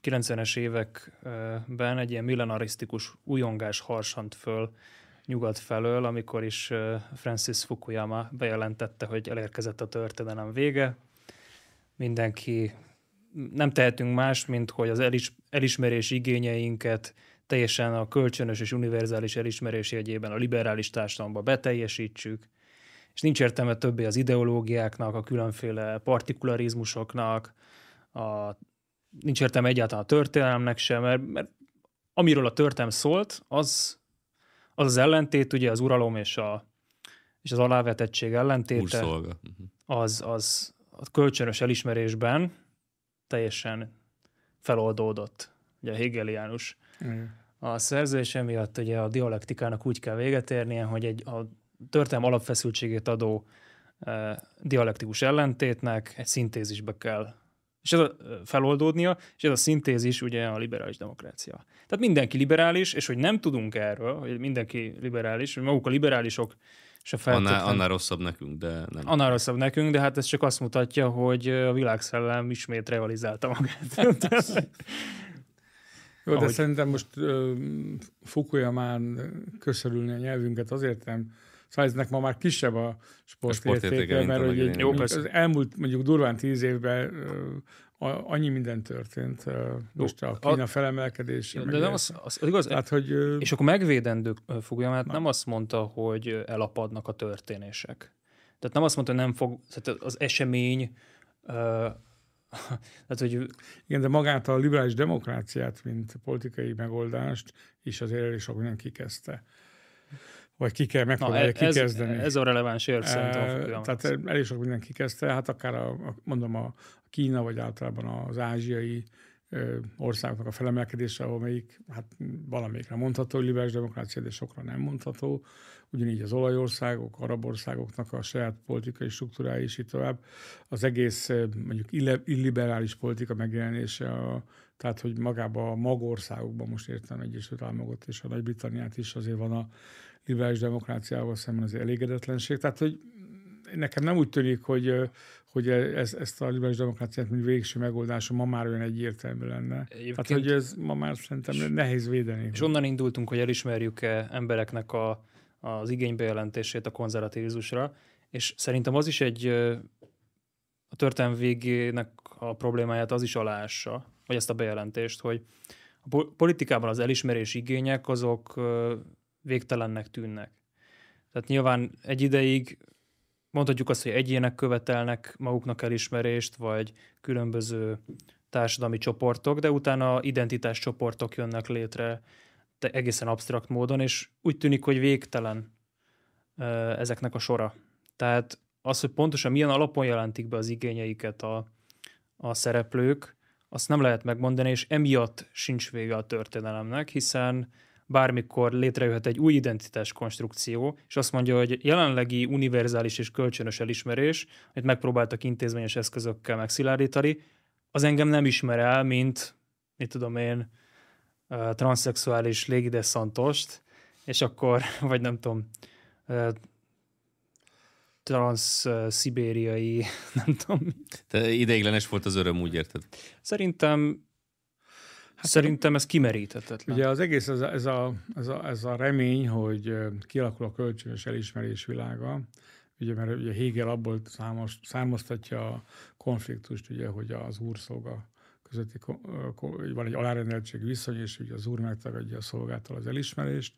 90-es években egy ilyen millenarisztikus újongás harsant föl nyugat felől, amikor is Francis Fukuyama bejelentette, hogy elérkezett a történelem vége. Mindenki nem tehetünk más, mint hogy az elis, elismerés igényeinket teljesen a kölcsönös és univerzális elismerés jegyében a liberális társadalomba beteljesítsük, és nincs értelme többé az ideológiáknak, a különféle partikularizmusoknak, a, nincs értelme egyáltalán a történelemnek sem, mert, mert amiről a történelem szólt, az az az ellentét, ugye az uralom és, a, és az alávetettség ellentéte, mhm. az, az a kölcsönös elismerésben teljesen feloldódott, ugye a Hegeliánus. Mm. A szerzés emiatt ugye a dialektikának úgy kell véget érnie, hogy egy a történelem alapfeszültségét adó e, dialektikus ellentétnek egy szintézisbe kell és ez a feloldódnia, és ez a szintézis ugye a liberális demokrácia. Tehát mindenki liberális, és hogy nem tudunk erről, hogy mindenki liberális, hogy maguk a liberálisok se feltétlenül... Annál, annál rosszabb nekünk, de nem. Annál rosszabb nekünk, de hát ez csak azt mutatja, hogy a világszellem ismét realizálta magát. Jó, de Ahogy... szerintem most uh, Fukuyamán köszörülni a nyelvünket azért nem Szóval eznek ma már kisebb a sportértéke, mert egy, jó, az elmúlt mondjuk durván tíz évben annyi minden történt. Most a Kína a, felemelkedése. De nem az, az, az igaz. Tehát, hogy, és akkor megvédendő mert nem azt mondta, hogy elapadnak a történések. Tehát nem azt mondta, hogy nem fog, tehát az esemény tehát, hogy... Igen, de magát a liberális demokráciát, mint politikai megoldást is azért elég sok minden kikezdte vagy ki kell megpróbálja Na, ez, kikezdeni. Ez a releváns ér szerintem. E, tehát elég sok minden kikezdte, hát akár a, a, mondom a Kína, vagy általában az ázsiai országoknak a felemelkedése, még, hát valamelyikre mondható, hogy liberális demokrácia, de sokra nem mondható. Ugyanígy az olajországok, arab országoknak a saját politikai struktúrái is így tovább. Az egész mondjuk illiberális politika megjelenése, a, tehát hogy magában a magországokban, most értem Egyesült Államokat és a Nagy-Britanniát is azért van a liberális demokráciával szemben az elégedetlenség. Tehát, hogy nekem nem úgy tűnik, hogy, hogy ez, ezt a liberális demokráciát, mint végső megoldása ma már olyan egyértelmű lenne. Egyébként, Tehát, hogy ez ma már szerintem nehéz védeni. És onnan indultunk, hogy elismerjük-e embereknek a, az igénybejelentését a konzervativizmusra, és szerintem az is egy a történelm végének a problémáját az is aláássa, vagy ezt a bejelentést, hogy a politikában az elismerés igények azok végtelennek tűnnek. Tehát nyilván egy ideig mondhatjuk azt, hogy egyének követelnek maguknak elismerést, vagy különböző társadalmi csoportok, de utána identitás csoportok jönnek létre de egészen absztrakt módon, és úgy tűnik, hogy végtelen ezeknek a sora. Tehát az, hogy pontosan milyen alapon jelentik be az igényeiket a, a szereplők, azt nem lehet megmondani, és emiatt sincs vége a történelemnek, hiszen bármikor létrejöhet egy új identitás konstrukció, és azt mondja, hogy jelenlegi univerzális és kölcsönös elismerés, amit megpróbáltak intézményes eszközökkel megszilárdítani, az engem nem ismer el, mint, mit tudom én, transzexuális légideszantost, és akkor, vagy nem tudom, transz-szibériai, nem tudom. Te ideiglenes volt az öröm, úgy érted? Szerintem Hát Szerintem ez kimeríthetetlen. Ugye az egész ez a, ez a, ez a, ez a remény, hogy kialakul a kölcsönös elismerés világa, ugye, mert ugye Hegel abból számos, származtatja a konfliktust, ugye, hogy az úrszolga közötti van egy alárendeltség viszony, és ugye az úr megtagadja a szolgáltal az elismerést,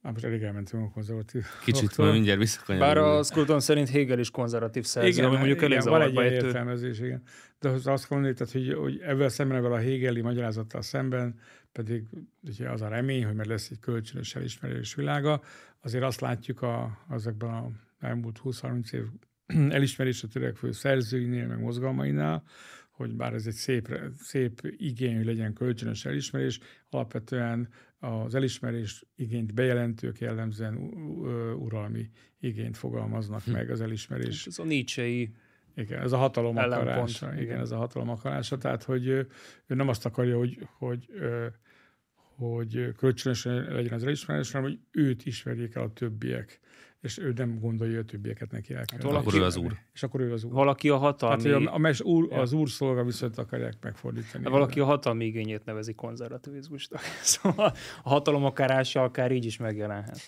már most elég elmentünk a konzervatív. Kicsit majd mindjárt visszakanyarodunk. Bár a Scruton szerint Hegel is konzervatív szerző, igen, ami mondjuk elég igen, van egy értelmezés, igen. De az azt mondani, tehát, hogy, hogy ebben szemben, ebben a Hegeli magyarázattal szemben, pedig ugye az a remény, hogy mert lesz egy kölcsönös elismerés világa, azért azt látjuk a, azokban a elmúlt 20-30 év elismerésre törekvő szerzőinél, meg mozgalmainál, hogy bár ez egy szép, szép igény, hogy legyen kölcsönös elismerés, alapvetően az elismerés igényt bejelentők jellemzően uralmi igényt fogalmaznak hm. meg az elismerés. Ez a Nietzsche-i igen, ez a hatalom akarása. Igen, igen, ez a hatalom akarása. Tehát, hogy ő nem azt akarja, hogy, hogy, hogy kölcsönösen legyen az elismerés, hanem hogy őt ismerjék el a többiek és ő nem gondolja, hogy a többieket neki el kell. Hát akkor ő az úr. És akkor ő az úr. Valaki a hatalmi... Hát, a, a úr, az úr szolga viszont akarják megfordítani. Hát valaki a hatalmi igényét nevezi konzervativizmusnak. Szóval a hatalom akarása akár így is megjelenhet.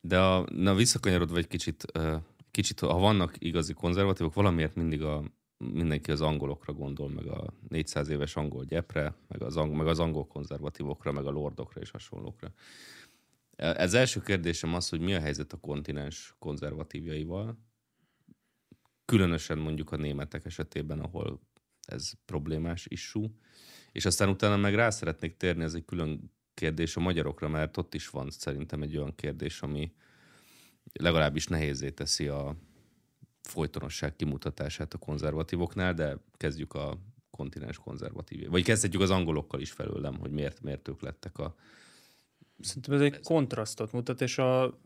De a, na visszakanyarodva egy kicsit, kicsit, ha vannak igazi konzervatívok, valamiért mindig a, mindenki az angolokra gondol, meg a 400 éves angol gyepre, meg az, angol, meg az angol konzervatívokra, meg a lordokra és hasonlókra. Ez első kérdésem az, hogy mi a helyzet a kontinens konzervatívjaival, különösen mondjuk a németek esetében, ahol ez problémás issú, és aztán utána meg rá szeretnék térni, ez egy külön kérdés a magyarokra, mert ott is van szerintem egy olyan kérdés, ami legalábbis nehézé teszi a folytonosság kimutatását a konzervatívoknál, de kezdjük a kontinens konzervatív. Vagy kezdhetjük az angolokkal is felőlem, hogy miért, miért ők lettek a Szerintem ez egy kontrasztot mutat, és a,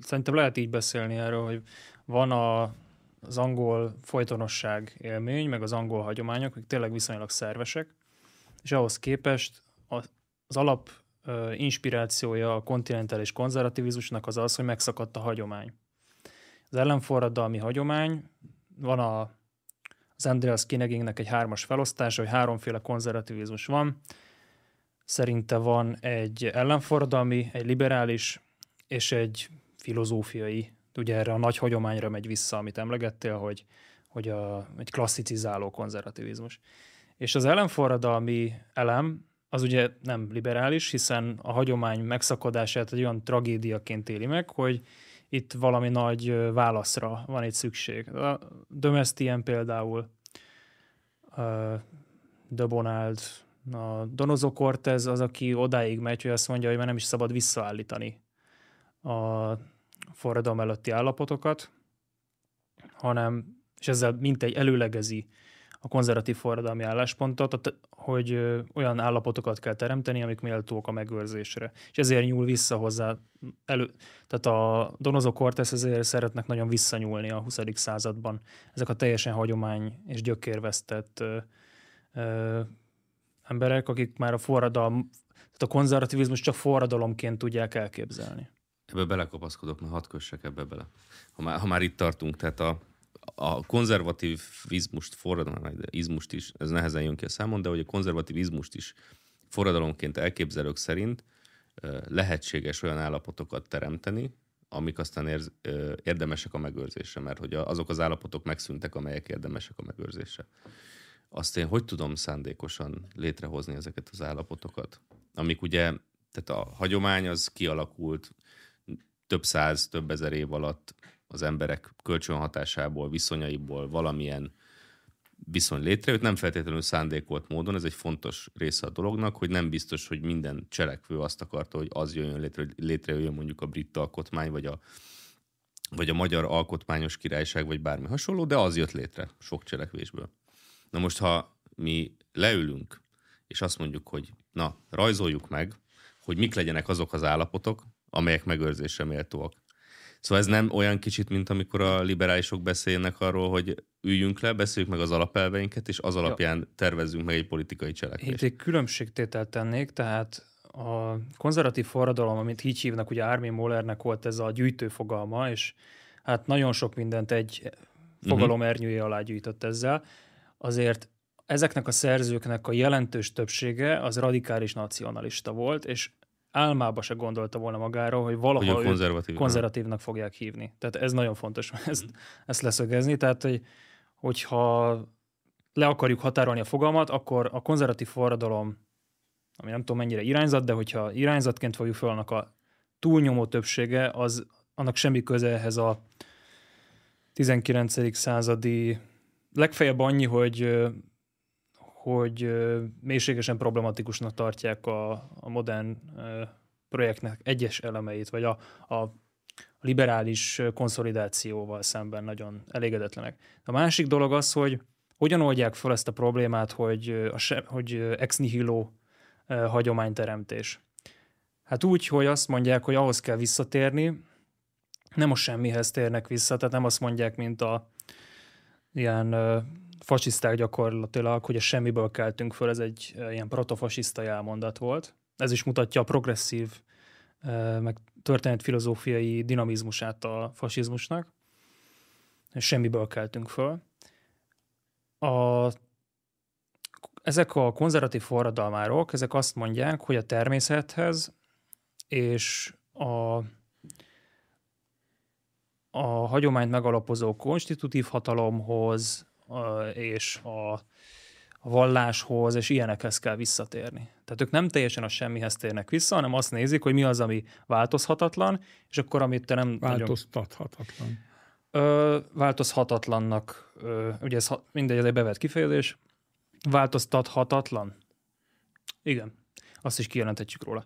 szerintem lehet így beszélni erről, hogy van a, az angol folytonosság élmény, meg az angol hagyományok, hogy tényleg viszonylag szervesek, és ahhoz képest az, alap inspirációja a kontinentális konzervativizmusnak az az, hogy megszakadt a hagyomány. Az ellenforradalmi hagyomány, van a, az Andreas Kinegingnek egy hármas felosztása, hogy háromféle konzervativizmus van, szerinte van egy ellenforradalmi, egy liberális és egy filozófiai. Ugye erre a nagy hagyományra megy vissza, amit emlegettél, hogy, hogy a, egy klasszicizáló konzervativizmus. És az ellenforradalmi elem az ugye nem liberális, hiszen a hagyomány megszakadását egy olyan tragédiaként éli meg, hogy itt valami nagy válaszra van egy szükség. A Dömesztien például, De Bonald, a Donozo Cortez az, aki odáig megy, hogy azt mondja, hogy már nem is szabad visszaállítani a forradalom előtti állapotokat, hanem, és ezzel mintegy előlegezi a konzervatív forradalmi álláspontot, hogy olyan állapotokat kell teremteni, amik méltók a megőrzésre. És ezért nyúl vissza hozzá, elő, tehát a Donozo Cortés ezért szeretnek nagyon visszanyúlni a 20. században. Ezek a teljesen hagyomány és gyökérvesztett emberek, akik már a forradalom, tehát a konzervativizmus csak forradalomként tudják elképzelni. Ebbe belekapaszkodok, mert hadd kössek ebbe bele. Ha már, ha már itt tartunk, tehát a, a konzervativizmust, forradalomizmust is, ez nehezen jön ki a számon, de hogy a konzervativizmust is forradalomként elképzelők szerint lehetséges olyan állapotokat teremteni, amik aztán érz, érdemesek a megőrzésre, mert hogy azok az állapotok megszűntek, amelyek érdemesek a megőrzésre. Azt én hogy tudom szándékosan létrehozni ezeket az állapotokat? Amik ugye, tehát a hagyomány az kialakult több száz, több ezer év alatt az emberek kölcsönhatásából, viszonyaiból valamilyen viszony létrejött, nem feltétlenül szándékolt módon, ez egy fontos része a dolognak, hogy nem biztos, hogy minden cselekvő azt akarta, hogy az jöjjön létre, hogy létrejöjjön mondjuk a brit alkotmány, vagy a, vagy a magyar alkotmányos királyság, vagy bármi hasonló, de az jött létre sok cselekvésből. Na most, ha mi leülünk, és azt mondjuk, hogy na, rajzoljuk meg, hogy mik legyenek azok az állapotok, amelyek megőrzésre méltóak. Szóval ez nem olyan kicsit, mint amikor a liberálisok beszélnek arról, hogy üljünk le, beszéljük meg az alapelveinket, és az alapján ja. tervezzünk meg egy politikai cselekvést. Itt egy különbségtételt tennék, tehát a konzervatív forradalom, amit így hívnak, ugye Armin Mollernek volt ez a gyűjtő fogalma, és hát nagyon sok mindent egy fogalom uh-huh. ernyője alá gyűjtött ezzel. Azért ezeknek a szerzőknek a jelentős többsége az radikális nacionalista volt, és álmába se gondolta volna magáról, hogy valaha hogy konzervatív, konzervatívnak fogják hívni. Tehát ez nagyon fontos ezt, ezt leszögezni. Tehát, hogy, hogyha le akarjuk határolni a fogalmat, akkor a konzervatív forradalom, ami nem tudom mennyire irányzat, de hogyha irányzatként fogjuk fel, annak a túlnyomó többsége, az annak semmi köze ehhez a 19. századi, legfeljebb annyi, hogy hogy mélységesen problematikusnak tartják a, a modern projektnek egyes elemeit, vagy a, a liberális konszolidációval szemben nagyon elégedetlenek. A másik dolog az, hogy hogyan oldják fel ezt a problémát, hogy, a se, hogy ex nihilo hagyományteremtés. Hát úgy, hogy azt mondják, hogy ahhoz kell visszatérni, nem a semmihez térnek vissza, tehát nem azt mondják, mint a ilyen fasiszták gyakorlatilag, hogy a semmiből keltünk föl, ez egy ilyen protofasiszta elmondat volt. Ez is mutatja a progresszív, meg történetfilozófiai dinamizmusát a fasizmusnak. Semmiből keltünk föl. A, ezek a konzervatív forradalmárok, ezek azt mondják, hogy a természethez és a, a hagyományt megalapozó konstitutív hatalomhoz, és a, a valláshoz, és ilyenekhez kell visszatérni. Tehát ők nem teljesen a semmihez térnek vissza, hanem azt nézik, hogy mi az, ami változhatatlan, és akkor amit te nem... Változtathatatlan. Nagyon, ö, változhatatlannak, ö, ugye ez mindegy, ez egy bevett kifejezés, változtathatatlan. Igen, azt is kijelenthetjük róla.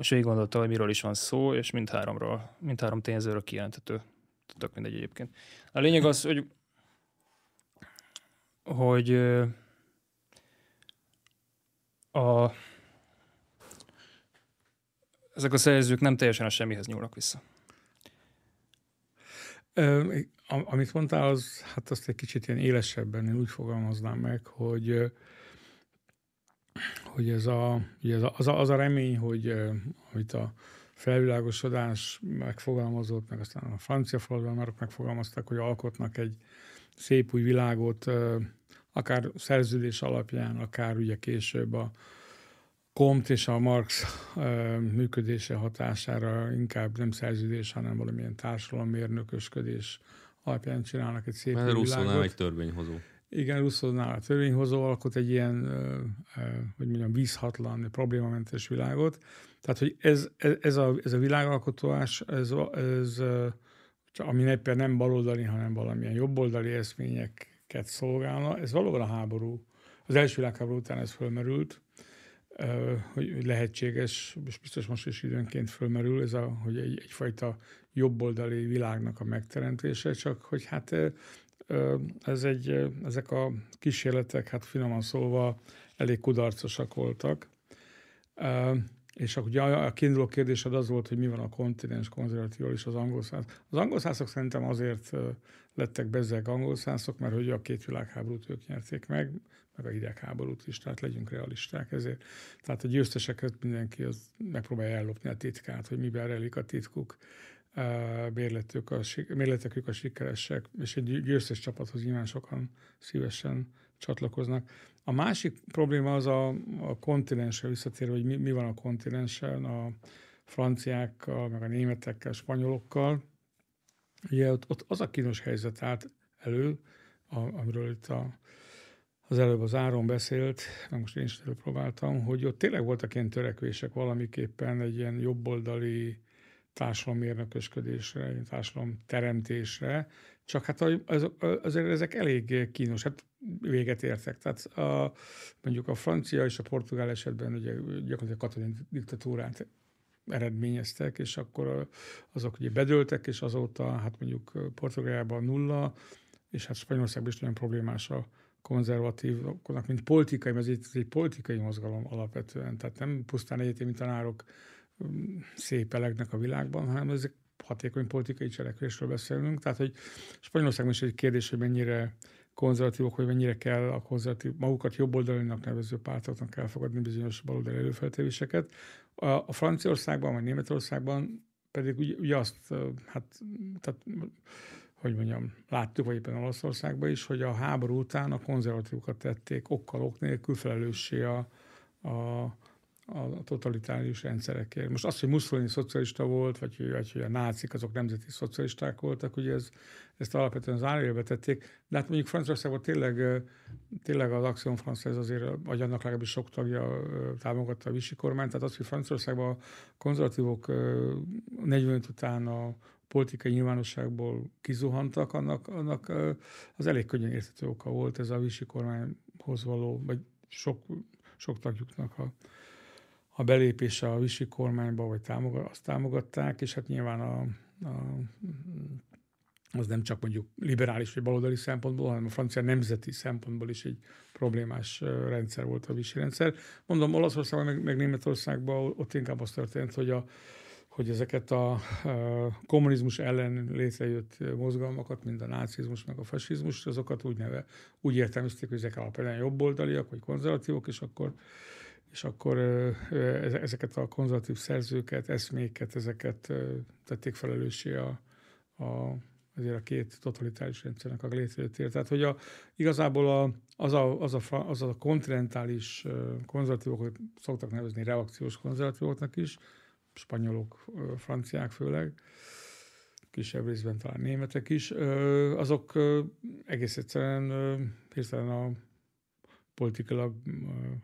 Most végig gondolta, hogy miről is van szó, és mindháromról, mindhárom tényezőről kijelenthető. Tök mindegy egyébként. A lényeg az, hogy hogy a, ezek a szerzők nem teljesen a semmihez nyúlnak vissza. Amit mondtál, az, hát azt egy kicsit ilyen élesebben én úgy fogalmaznám meg, hogy hogy ez a, ugye ez a, az, a, az a remény, hogy amit a felvilágosodás megfogalmazott, meg aztán a francia forradalmárok megfogalmazták, hogy alkotnak egy szép új világot, akár szerződés alapján, akár ugye később a Comte és a Marx működése hatására inkább nem szerződés, hanem valamilyen társadalommérnökösködés alapján csinálnak egy szép Mert Russzónál egy törvényhozó. Igen, Russzónál a törvényhozó alkot egy ilyen, hogy mondjam, vízhatlan, problémamentes világot. Tehát, hogy ez, ez, a, ez a világalkotás, ez, ez ami nem baloldali, hanem valamilyen jobboldali eszményeket szolgálna. Ez valóban a háború, az első világháború után ez fölmerült. hogy lehetséges, és biztos most is időnként fölmerül, ez a, hogy egy, egyfajta jobboldali világnak a megteremtése, csak hogy hát ez egy, ezek a kísérletek, hát finoman szólva, elég kudarcosak voltak. És ugye a kiinduló kérdésed az volt, hogy mi van a kontinens konzervatíval és az angolszász. Az angolszászok szerintem azért lettek bezzeg angolszászok, mert hogy a két világháborút ők nyerték meg, meg a hidegháborút is, tehát legyünk realisták ezért. Tehát a győzteseket mindenki az megpróbálja ellopni a titkát, hogy miben relik a titkuk bérletük a, bérletekük a sikeresek, és egy győztes csapathoz nyilván sokan szívesen csatlakoznak. A másik probléma az a, a kontinensre visszatérve, hogy mi, mi van a kontinensen, a franciákkal, meg a németekkel, a spanyolokkal. Ugye ott, ott az a kínos helyzet állt elő, a, amiről itt a, az előbb az Áron beszélt, meg most én is előpróbáltam, hogy ott tényleg voltak ilyen törekvések valamiképpen egy ilyen jobboldali társadalommérnökösködésre, társadalom teremtésre, csak hát az, azért ezek elég kínos, hát véget értek. Tehát a, mondjuk a francia és a portugál esetben ugye gyakorlatilag katonai diktatúrát eredményeztek, és akkor azok ugye bedőltek, és azóta hát mondjuk Portugáliában nulla, és hát Spanyolországban is nagyon problémás a konzervatívoknak, mint politikai, mert ez egy politikai mozgalom alapvetően, tehát nem pusztán egyetemi tanárok szépelegnek a világban, hanem ezek hatékony politikai cselekvésről beszélünk. Tehát, hogy Spanyolországban is egy kérdés, hogy mennyire konzervatívok, hogy mennyire kell a konzervatív, magukat jobboldalinak nevező pártoknak elfogadni bizonyos baloldali előfeltevéseket. A, a Franciaországban, vagy Németországban pedig ugye, ugye azt, hát, tehát, hogy mondjam, láttuk, vagy éppen Olaszországban is, hogy a háború után a konzervatívokat tették okkal ok nélkül felelőssé a, a, a totalitárius rendszerekért. Most az, hogy Mussolini szocialista volt, vagy, vagy hogy a nácik azok nemzeti szocialisták voltak, ugye ez, ezt alapvetően az állélbe tették, de hát mondjuk Franciaországban tényleg, tényleg az Action France azért, vagy annak legalábbis sok tagja támogatta a Vichy kormányt, tehát az, hogy Franciaországban a konzervatívok 45 után a politikai nyilvánosságból kizuhantak, annak, annak az elég könnyen érthető oka volt ez a Vichy kormányhoz való, vagy sok, sok tagjuknak a a belépése a Visi kormányba, vagy támogat, azt támogatták, és hát nyilván a, a, az nem csak mondjuk liberális vagy baloldali szempontból, hanem a francia nemzeti szempontból is egy problémás rendszer volt a Visi rendszer. Mondom, Olaszországban, meg, meg Németországban ott inkább az történt, hogy a, hogy ezeket a, a kommunizmus ellen létrejött mozgalmakat, mint a nácizmus, meg a fasizmus, azokat úgy neve, úgy értelmezték, hogy ezek alapvetően jobboldaliak, vagy konzervatívok, és akkor és akkor ezeket a konzervatív szerzőket, eszméket, ezeket tették felelőssé a, a, azért a két totalitáris rendszernek a létrejöttére. Tehát, hogy a, igazából a, az, a, az, a, az a kontinentális konzervatívokat szoktak nevezni reakciós konzervatívoknak is, spanyolok, franciák főleg, kisebb részben talán németek is, azok egész egyszerűen hirtelen a politikailag,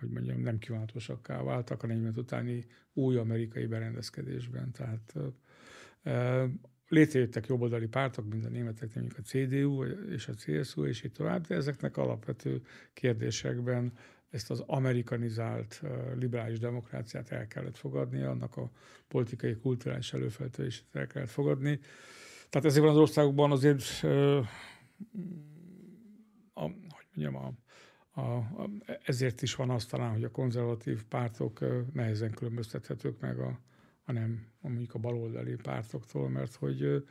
hogy mondjam, nem kívánatosakká váltak a 40 utáni új amerikai berendezkedésben. Tehát létrejöttek jobboldali pártok, mint a németek, mondjuk a CDU és a CSU, és így tovább, de ezeknek alapvető kérdésekben ezt az amerikanizált liberális demokráciát el kellett fogadni, annak a politikai, kulturális előfeltevését el kellett fogadni. Tehát ezekben az országokban azért, a, hogy mondjam, a, a, a, ezért is van az talán, hogy a konzervatív pártok nehezen különböztethetők meg a, a nem, mondjuk a baloldali pártoktól, mert hogy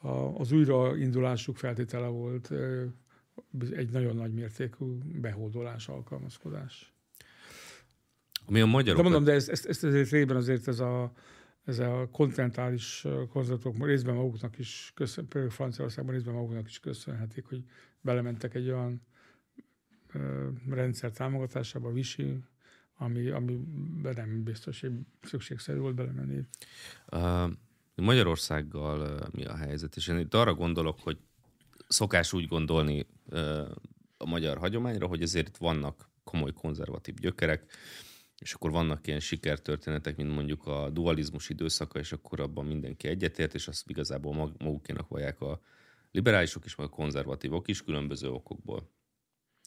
a, az újraindulásuk feltétele volt egy nagyon nagy mértékű behódolás, alkalmazkodás. Mi a magyarok... De mondom, de ezt, ezt, ezt azért részben azért ez a, ez a kontinentális konzervatívok részben maguknak is köszön, például Franciaországban részben maguknak is köszönhetik, hogy belementek egy olyan rendszer támogatásába, Visi, ami, ami nem biztos, hogy szükségszerű volt belemenni. Magyarországgal mi a helyzet? És én itt arra gondolok, hogy szokás úgy gondolni a magyar hagyományra, hogy ezért itt vannak komoly konzervatív gyökerek, és akkor vannak ilyen sikertörténetek, mint mondjuk a dualizmus időszaka, és akkor abban mindenki egyetért, és azt igazából magukénak vallják a liberálisok is, vagy a konzervatívok is különböző okokból.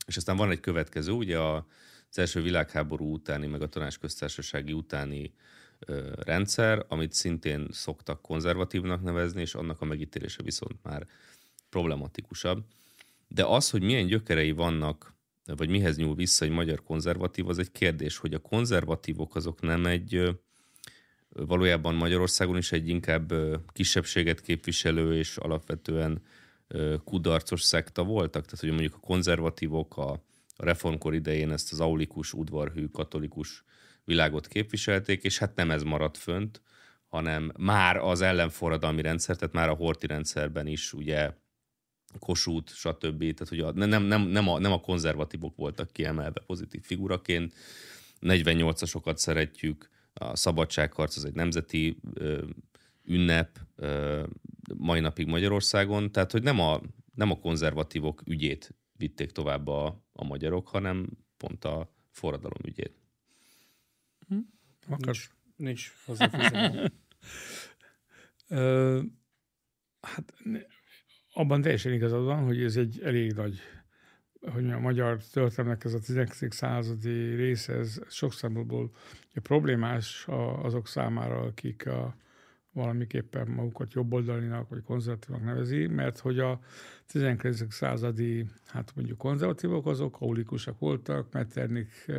És aztán van egy következő, ugye az első világháború utáni, meg a tanácsköztársasági utáni rendszer, amit szintén szoktak konzervatívnak nevezni, és annak a megítélése viszont már problematikusabb. De az, hogy milyen gyökerei vannak, vagy mihez nyúl vissza egy magyar konzervatív, az egy kérdés, hogy a konzervatívok azok nem egy valójában Magyarországon is egy inkább kisebbséget képviselő és alapvetően kudarcos szekta voltak. Tehát, hogy mondjuk a konzervatívok a, reformkor idején ezt az aulikus, udvarhű, katolikus világot képviselték, és hát nem ez maradt fönt, hanem már az ellenforradalmi rendszer, tehát már a horti rendszerben is ugye Kossuth, stb. Tehát, hogy a, nem, nem, nem, a, nem a konzervatívok voltak kiemelve pozitív figuraként, 48-asokat szeretjük, a szabadságharc az egy nemzeti ö, ünnep ö, mai napig Magyarországon, tehát hogy nem a, nem a konzervatívok ügyét vitték tovább a, a magyarok, hanem pont a forradalom ügyét. Hm? Nincs, nincs hát abban teljesen igazad van, hogy ez egy elég nagy hogy a magyar történelmek ez a 19. századi része, ez sok szempontból problémás azok számára, akik a, valamiképpen magukat jobboldalinak vagy konzervatívnak nevezi, mert hogy a 19. századi, hát mondjuk konzervatívok azok aulikusak voltak, Metternich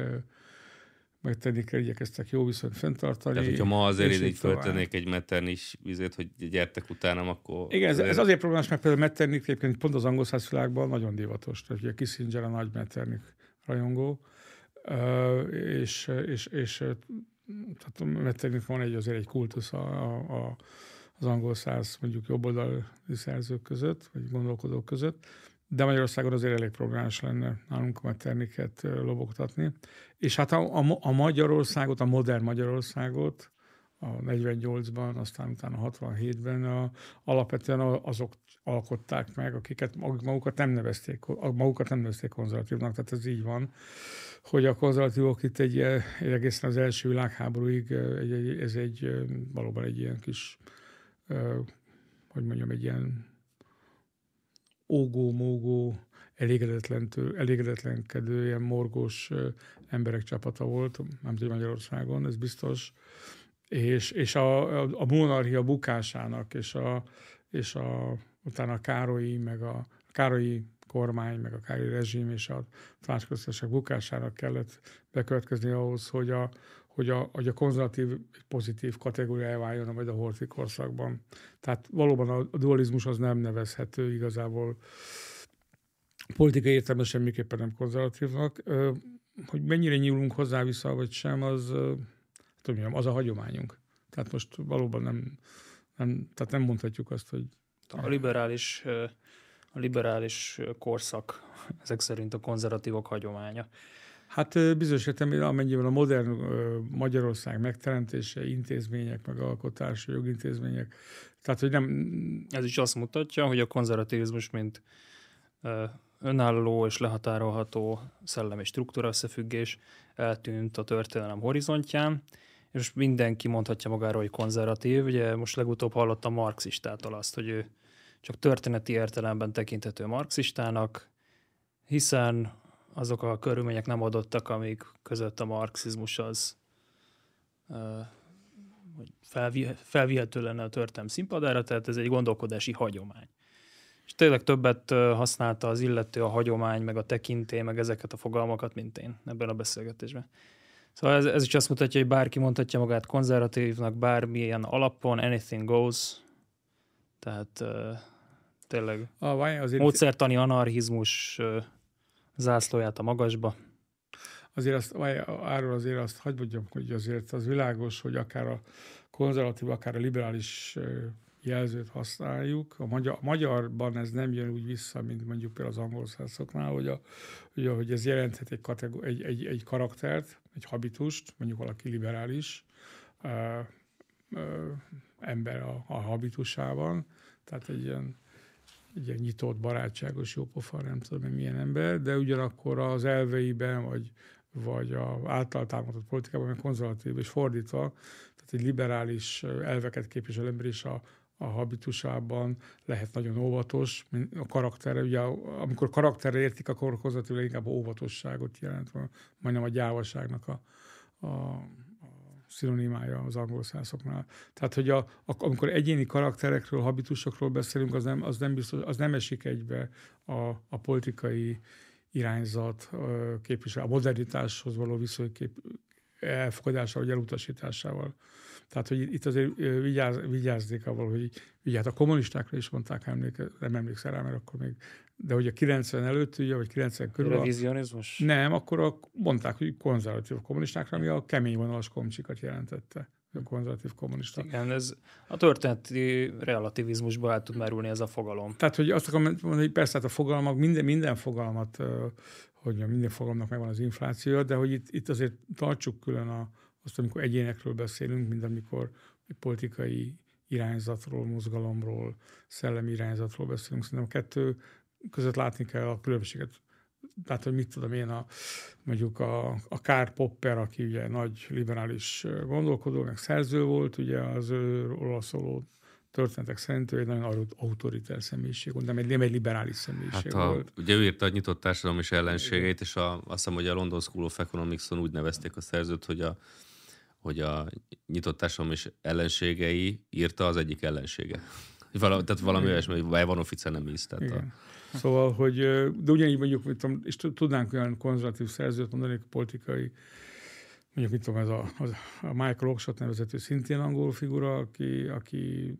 megtenni kell, igyekeztek jó viszonyt fenntartani. Tehát, hogyha ma azért így föltennék egy Metternich vizet, hogy gyertek utánam, akkor... Igen, ez, ez azért problémás, mert például Metternich egyébként pont az angol világban nagyon divatos. Tehát ugye Kissinger a nagy Metternich rajongó, és, és, és tehát Metternich van egy azért egy kultusz a, a, az angol száz mondjuk jobboldali szerzők között, vagy gondolkodók között, de Magyarországon azért elég problémás lenne nálunk a Metterniket lobogtatni. És hát a, a, a Magyarországot, a modern Magyarországot, a 48-ban, aztán utána 67-ben a, alapvetően azok alkották meg, akiket magukat nem nevezték, magukat nem nevezték konzervatívnak, tehát ez így van, hogy a konzervatívok itt egy, egy egészen az első világháborúig egy, egy, ez egy valóban egy ilyen kis, hogy mondjam, egy ilyen ógó-mógó, elégedetlenkedő, ilyen morgós emberek csapata volt, nem tudom Magyarországon, ez biztos. És, és a, a, a monarchia bukásának, és, a, és a, utána a Károlyi, meg a, a Károlyi kormány, meg a Károlyi rezsim és a tanácsköztársaság bukásának kellett bekövetkezni ahhoz, hogy a, hogy a, hogy a konzervatív pozitív kategóriája váljon majd a horti korszakban. Tehát valóban a, dualizmus az nem nevezhető igazából politikai értelemben semmiképpen nem konzervatívnak. Hogy mennyire nyúlunk hozzá vissza, vagy sem, az, tudom, az a hagyományunk. Tehát most valóban nem, nem, tehát nem mondhatjuk azt, hogy... A liberális, a liberális korszak ezek szerint a konzervatívok hagyománya. Hát bizonyos értelemben amennyiben a modern Magyarország megteremtése, intézmények, megalkotása, jogintézmények, tehát hogy nem... Ez is azt mutatja, hogy a konzervativizmus, mint önálló és lehatárolható szellem és struktúra összefüggés eltűnt a történelem horizontján, és mindenki mondhatja magáról, hogy konzervatív. Ugye most legutóbb hallottam marxistától azt, hogy ő csak történeti értelemben tekinthető marxistának, hiszen azok a körülmények nem adottak, amik között a marxizmus az felvi, felvihető lenne a történelem színpadára, tehát ez egy gondolkodási hagyomány. És tényleg többet használta az illető a hagyomány, meg a tekintély, meg ezeket a fogalmakat, mint én ebben a beszélgetésben. Szóval ez, ez is azt mutatja, hogy bárki mondhatja magát konzervatívnak, bármilyen alapon, anything goes. Tehát uh, tényleg a, azért... módszertani anarchizmus uh, zászlóját a magasba. Azért azt, arról azért azt hagyd mondjam, hogy azért az világos, hogy akár a konzervatív, akár a liberális jelzőt használjuk. A, magyar, a magyarban ez nem jön úgy vissza, mint mondjuk például az angol szászoknál, hogy, a, hogy, hogy ez jelenthet egy, kategor, egy, egy, egy karaktert, egy habitust, mondjuk valaki liberális ö, ö, ember a, a habitusában, tehát egy ilyen egy ilyen nyitott, barátságos, jópofa, nem tudom hogy milyen ember, de ugyanakkor az elveiben, vagy, vagy a által támogatott politikában, meg konzervatív, és fordítva, tehát egy liberális elveket képviselő ember is a, a habitusában, lehet nagyon óvatos, a karakterre, ugye amikor karakterre értik, akkor konzervatív inkább óvatosságot jelent, majdnem a gyávaságnak a, a, szinonimája az angol szászoknál. Tehát, hogy a, a, amikor egyéni karakterekről, habitusokról beszélünk, az nem, az nem, biztos, az nem esik egybe a, a politikai irányzat képvisel, a modernitáshoz való viszony elfogadásával vagy elutasításával. Tehát, hogy itt azért vigyáz, vigyáznék avval, hogy ugye hát a kommunistákra is mondták, emléke, nem emlékszel rá, mert akkor még, de hogy a 90 előtt, ugye, vagy 90 körül. Revizionizmus? Nem, akkor a, mondták, hogy konzervatív kommunistákra, ami a kemény vonalas komcsikat jelentette a konzervatív kommunista. Igen, ez a történeti relativizmusba el tud merülni ez a fogalom. Tehát, hogy azt akarom mondani, hogy persze hát a fogalmak, minden, minden fogalmat, hogy minden fogalomnak megvan az infláció, de hogy itt, itt azért tartsuk külön a, azt, amikor egyénekről beszélünk, mint amikor egy politikai irányzatról, mozgalomról, szellemi irányzatról beszélünk. Szerintem a kettő között látni kell a különbséget. Tehát, hogy mit tudom én, a, mondjuk a, a Karl Popper, aki ugye nagy liberális gondolkodó, meg szerző volt, ugye az ő szóló történetek szerint ő egy nagyon autoritár személyiség volt, nem egy, nem egy liberális személyiség hát a, volt. Ugye ő írta a nyitott társadalom és ellenségeit, és a, azt hiszem, hogy a London School of Economics-on úgy nevezték a szerzőt, hogy a hogy a nyitott társadalom és ellenségei írta az egyik ellensége. Val- tehát valami olyasmi, hogy van officer nem íz. Tehát a... Szóval, hogy, de ugyanígy mondjuk, mit tudom, és tudnánk olyan konzervatív szerzőt mondani, politikai, mondjuk, mit tudom, ez a, a Michael Oxford nevezető szintén angol figura, aki, aki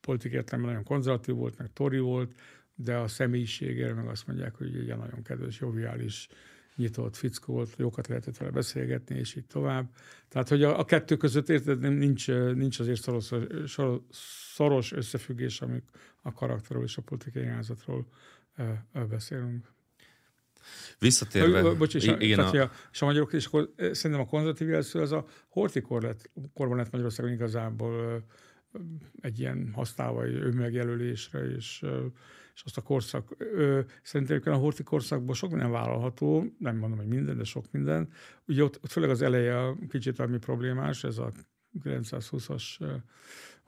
politikai értelemben nagyon konzervatív volt, meg tori volt, de a személyiségére meg azt mondják, hogy egy nagyon kedves, joviális, nyitott fickó volt, jókat lehetett vele beszélgetni, és így tovább. Tehát, hogy a, a kettő között érted, nincs, nincs azért szoros, szoros összefüggés, amik a karakterről és a politikai irányzatról beszélünk. Visszatérve... Ö, bocs, és, igen, tehát, a... A, és a magyarok, és akkor szerintem a konzervatív jelszó, az a hortikor lett, korban lett Magyarországon igazából egy ilyen használva önmegjelölésre, és és azt a korszak, ö, szerintem a horti korszakban sok minden vállalható, nem mondom, hogy minden, de sok minden. Ugye ott, ott főleg az eleje kicsit ami problémás, ez a 920-as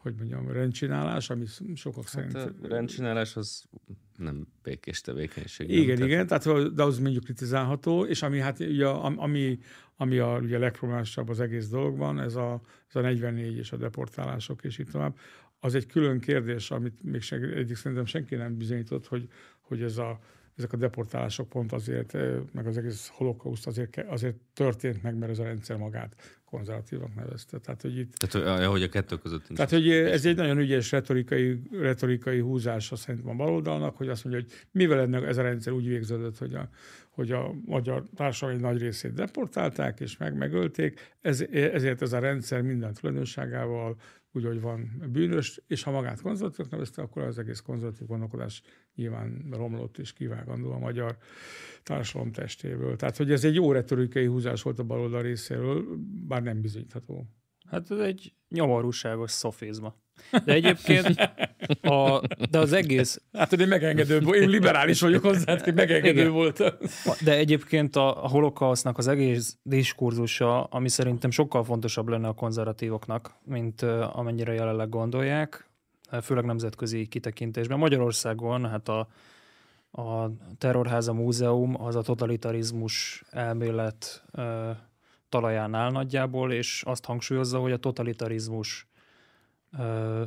hogy mondjam, rendcsinálás, ami sokak hát szerint... A rendcsinálás az nem békés tevékenység. Igen, nem? igen, tehát, de az mondjuk kritizálható, és ami hát ugye, ami, ami a ugye legproblémásabb az egész dologban, ez a, ez a 44 és a deportálások, és itt tovább, az egy külön kérdés, amit még sen, egyik szerintem senki nem bizonyított, hogy, hogy ez a, ezek a deportálások pont azért, meg az egész holokauszt azért, azért történt meg, mert ez a rendszer magát konzervatívak nevezte. Tehát, hogy itt... Tehát, hogy a kettő között nincs. Tehát, hogy ez egy nagyon ügyes retorikai, retorikai húzása szerintem a baloldalnak, hogy azt mondja, hogy mivel ennek ez a rendszer úgy végződött, hogy a, hogy a magyar társadalmi nagy részét deportálták és meg megölték, ez, ezért ez a rendszer minden tulajdonságával úgy, van bűnös, és ha magát konzervatívnak nevezte, akkor az egész konzervatív gondolkodás nyilván romlott és kivágandó a magyar társadalom testéből. Tehát, hogy ez egy jó retorikai húzás volt a baloldal részéről, bár nem bizonyítható. Hát ez egy nyomorúságos szofizma. De egyébként a, de az egész... Hát, én megengedő, én liberális vagyok hozzá, hogy megengedő Igen. volt. De egyébként a, a holokausznak az egész diskurzusa, ami szerintem sokkal fontosabb lenne a konzervatívoknak, mint amennyire jelenleg gondolják, főleg nemzetközi kitekintésben. Magyarországon hát a, a Terrorháza Múzeum az a totalitarizmus elmélet talaján áll nagyjából, és azt hangsúlyozza, hogy a totalitarizmus ö,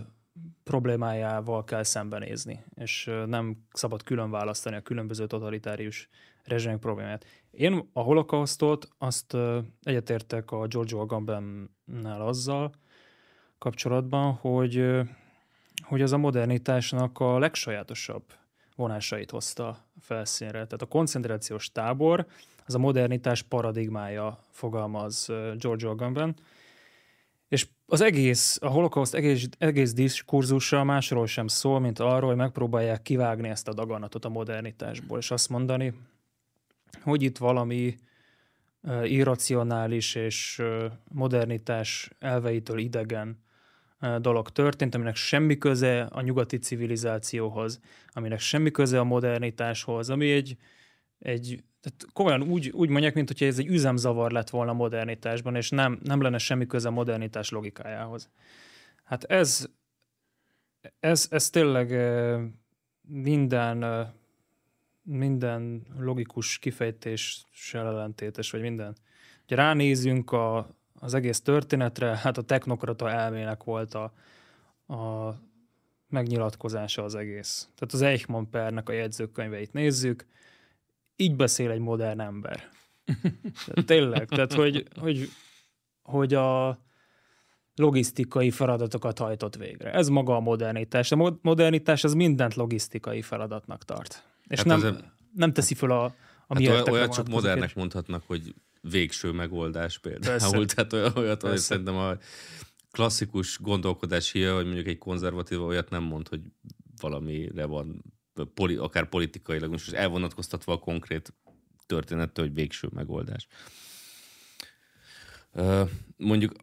problémájával kell szembenézni, és nem szabad külön választani a különböző totalitárius rezsimek problémát. Én a holokausztot azt egyetértek a Giorgio Agambennel azzal kapcsolatban, hogy, hogy az a modernitásnak a legsajátosabb vonásait hozta felszínre. Tehát a koncentrációs tábor az a modernitás paradigmája, fogalmaz Giorgio Agamben. És az egész, a holokauszt egész, egész diskurzusa másról sem szól, mint arról, hogy megpróbálják kivágni ezt a daganatot a modernitásból, és azt mondani, hogy itt valami irracionális és modernitás elveitől idegen dolog történt, aminek semmi köze a nyugati civilizációhoz, aminek semmi köze a modernitáshoz, ami egy, egy tehát komolyan úgy, úgy mondják, mint hogyha ez egy üzemzavar lett volna a modernitásban, és nem, nem lenne semmi köze a modernitás logikájához. Hát ez, ez, ez tényleg minden, minden logikus kifejtéssel ellentétes, vagy minden. Ha ránézünk a, az egész történetre, hát a technokrata elmének volt a, a megnyilatkozása az egész. Tehát az Eichmann pernek a jegyzőkönyveit nézzük, így beszél egy modern ember. Tehát tényleg, tehát hogy, hogy, hogy a logisztikai feladatokat hajtott végre. Ez maga a modernitás. A modernitás az mindent logisztikai feladatnak tart. És hát nem, azért... nem teszi föl a, a hát olyat csak modernek mondhatnak, hogy végső megoldás például. Persze. Tehát olyat, olyat szerintem a klasszikus gondolkodás híja, hogy mondjuk egy konzervatív olyat nem mond, hogy valamire van, poli, akár politikailag, most elvonatkoztatva a konkrét történettől, hogy végső megoldás. Mondjuk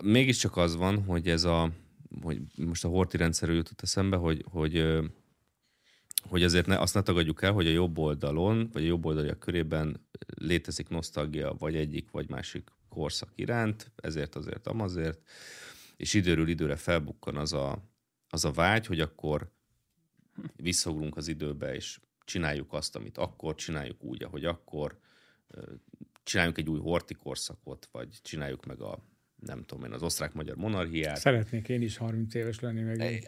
mégiscsak az van, hogy ez a, hogy most a horti rendszerű jutott eszembe, hogy, hogy, hogy azért ne, azt ne tagadjuk el, hogy a jobb oldalon, vagy a jobb oldaliak körében létezik nosztalgia vagy egyik, vagy másik korszak iránt, ezért, azért, amazért, és időről időre felbukkan az a, az a vágy, hogy akkor visszaugrunk az időbe, és csináljuk azt, amit akkor, csináljuk úgy, ahogy akkor, csináljuk egy új horti korszakot, vagy csináljuk meg a nem tudom én, az osztrák-magyar monarchiát. Szeretnék én is 30 éves lenni meg.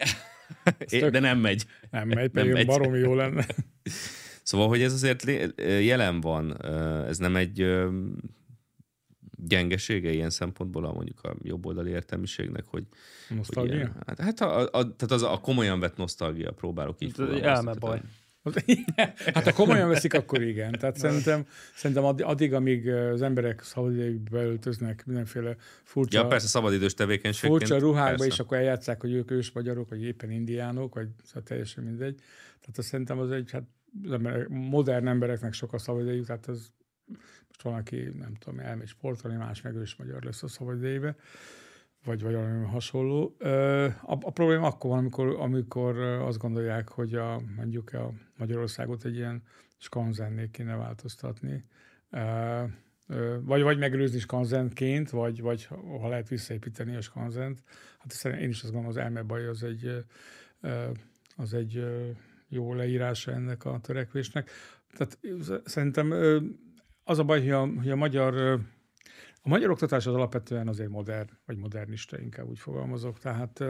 De nem megy. Nem megy, pedig nem megy. baromi jó lenne. Szóval, hogy ez azért jelen van, ez nem egy gyengesége ilyen szempontból a mondjuk a jobboldali értelmiségnek, hogy... Nosztalgia? Hogy ilyen, hát, hát a, a, tehát az a komolyan vett nosztalgia, próbálok így Elme baj. Hát ha komolyan veszik, akkor igen. Tehát szerintem, szerintem addig, amíg az emberek szabadidejükbe beöltöznek mindenféle furcsa... Ja, persze szabadidős tevékenységként. Furcsa ruhákba, persze. és akkor eljátszák, hogy ők ős magyarok, vagy éppen indiánok, vagy szóval teljesen mindegy. Tehát azt szerintem az egy, hát az emberek, modern embereknek sok a szabadidejük, tehát az most van, aki nem tudom, elmegy sportolni, más meg ős magyar lesz a szabadidejébe vagy, vagy valami hasonló. A, a probléma akkor van, amikor, amikor azt gondolják, hogy a, mondjuk a Magyarországot egy ilyen skanzenné kéne változtatni. Vagy, vagy megelőzni skanzenként, vagy, vagy ha lehet visszaépíteni a skanzent. Hát én is azt gondolom, az elmebaj az egy, az egy jó leírása ennek a törekvésnek. Tehát szerintem az a baj, hogy a, hogy a magyar a magyar oktatás az alapvetően azért modern, vagy modernista, inkább úgy fogalmazok. Tehát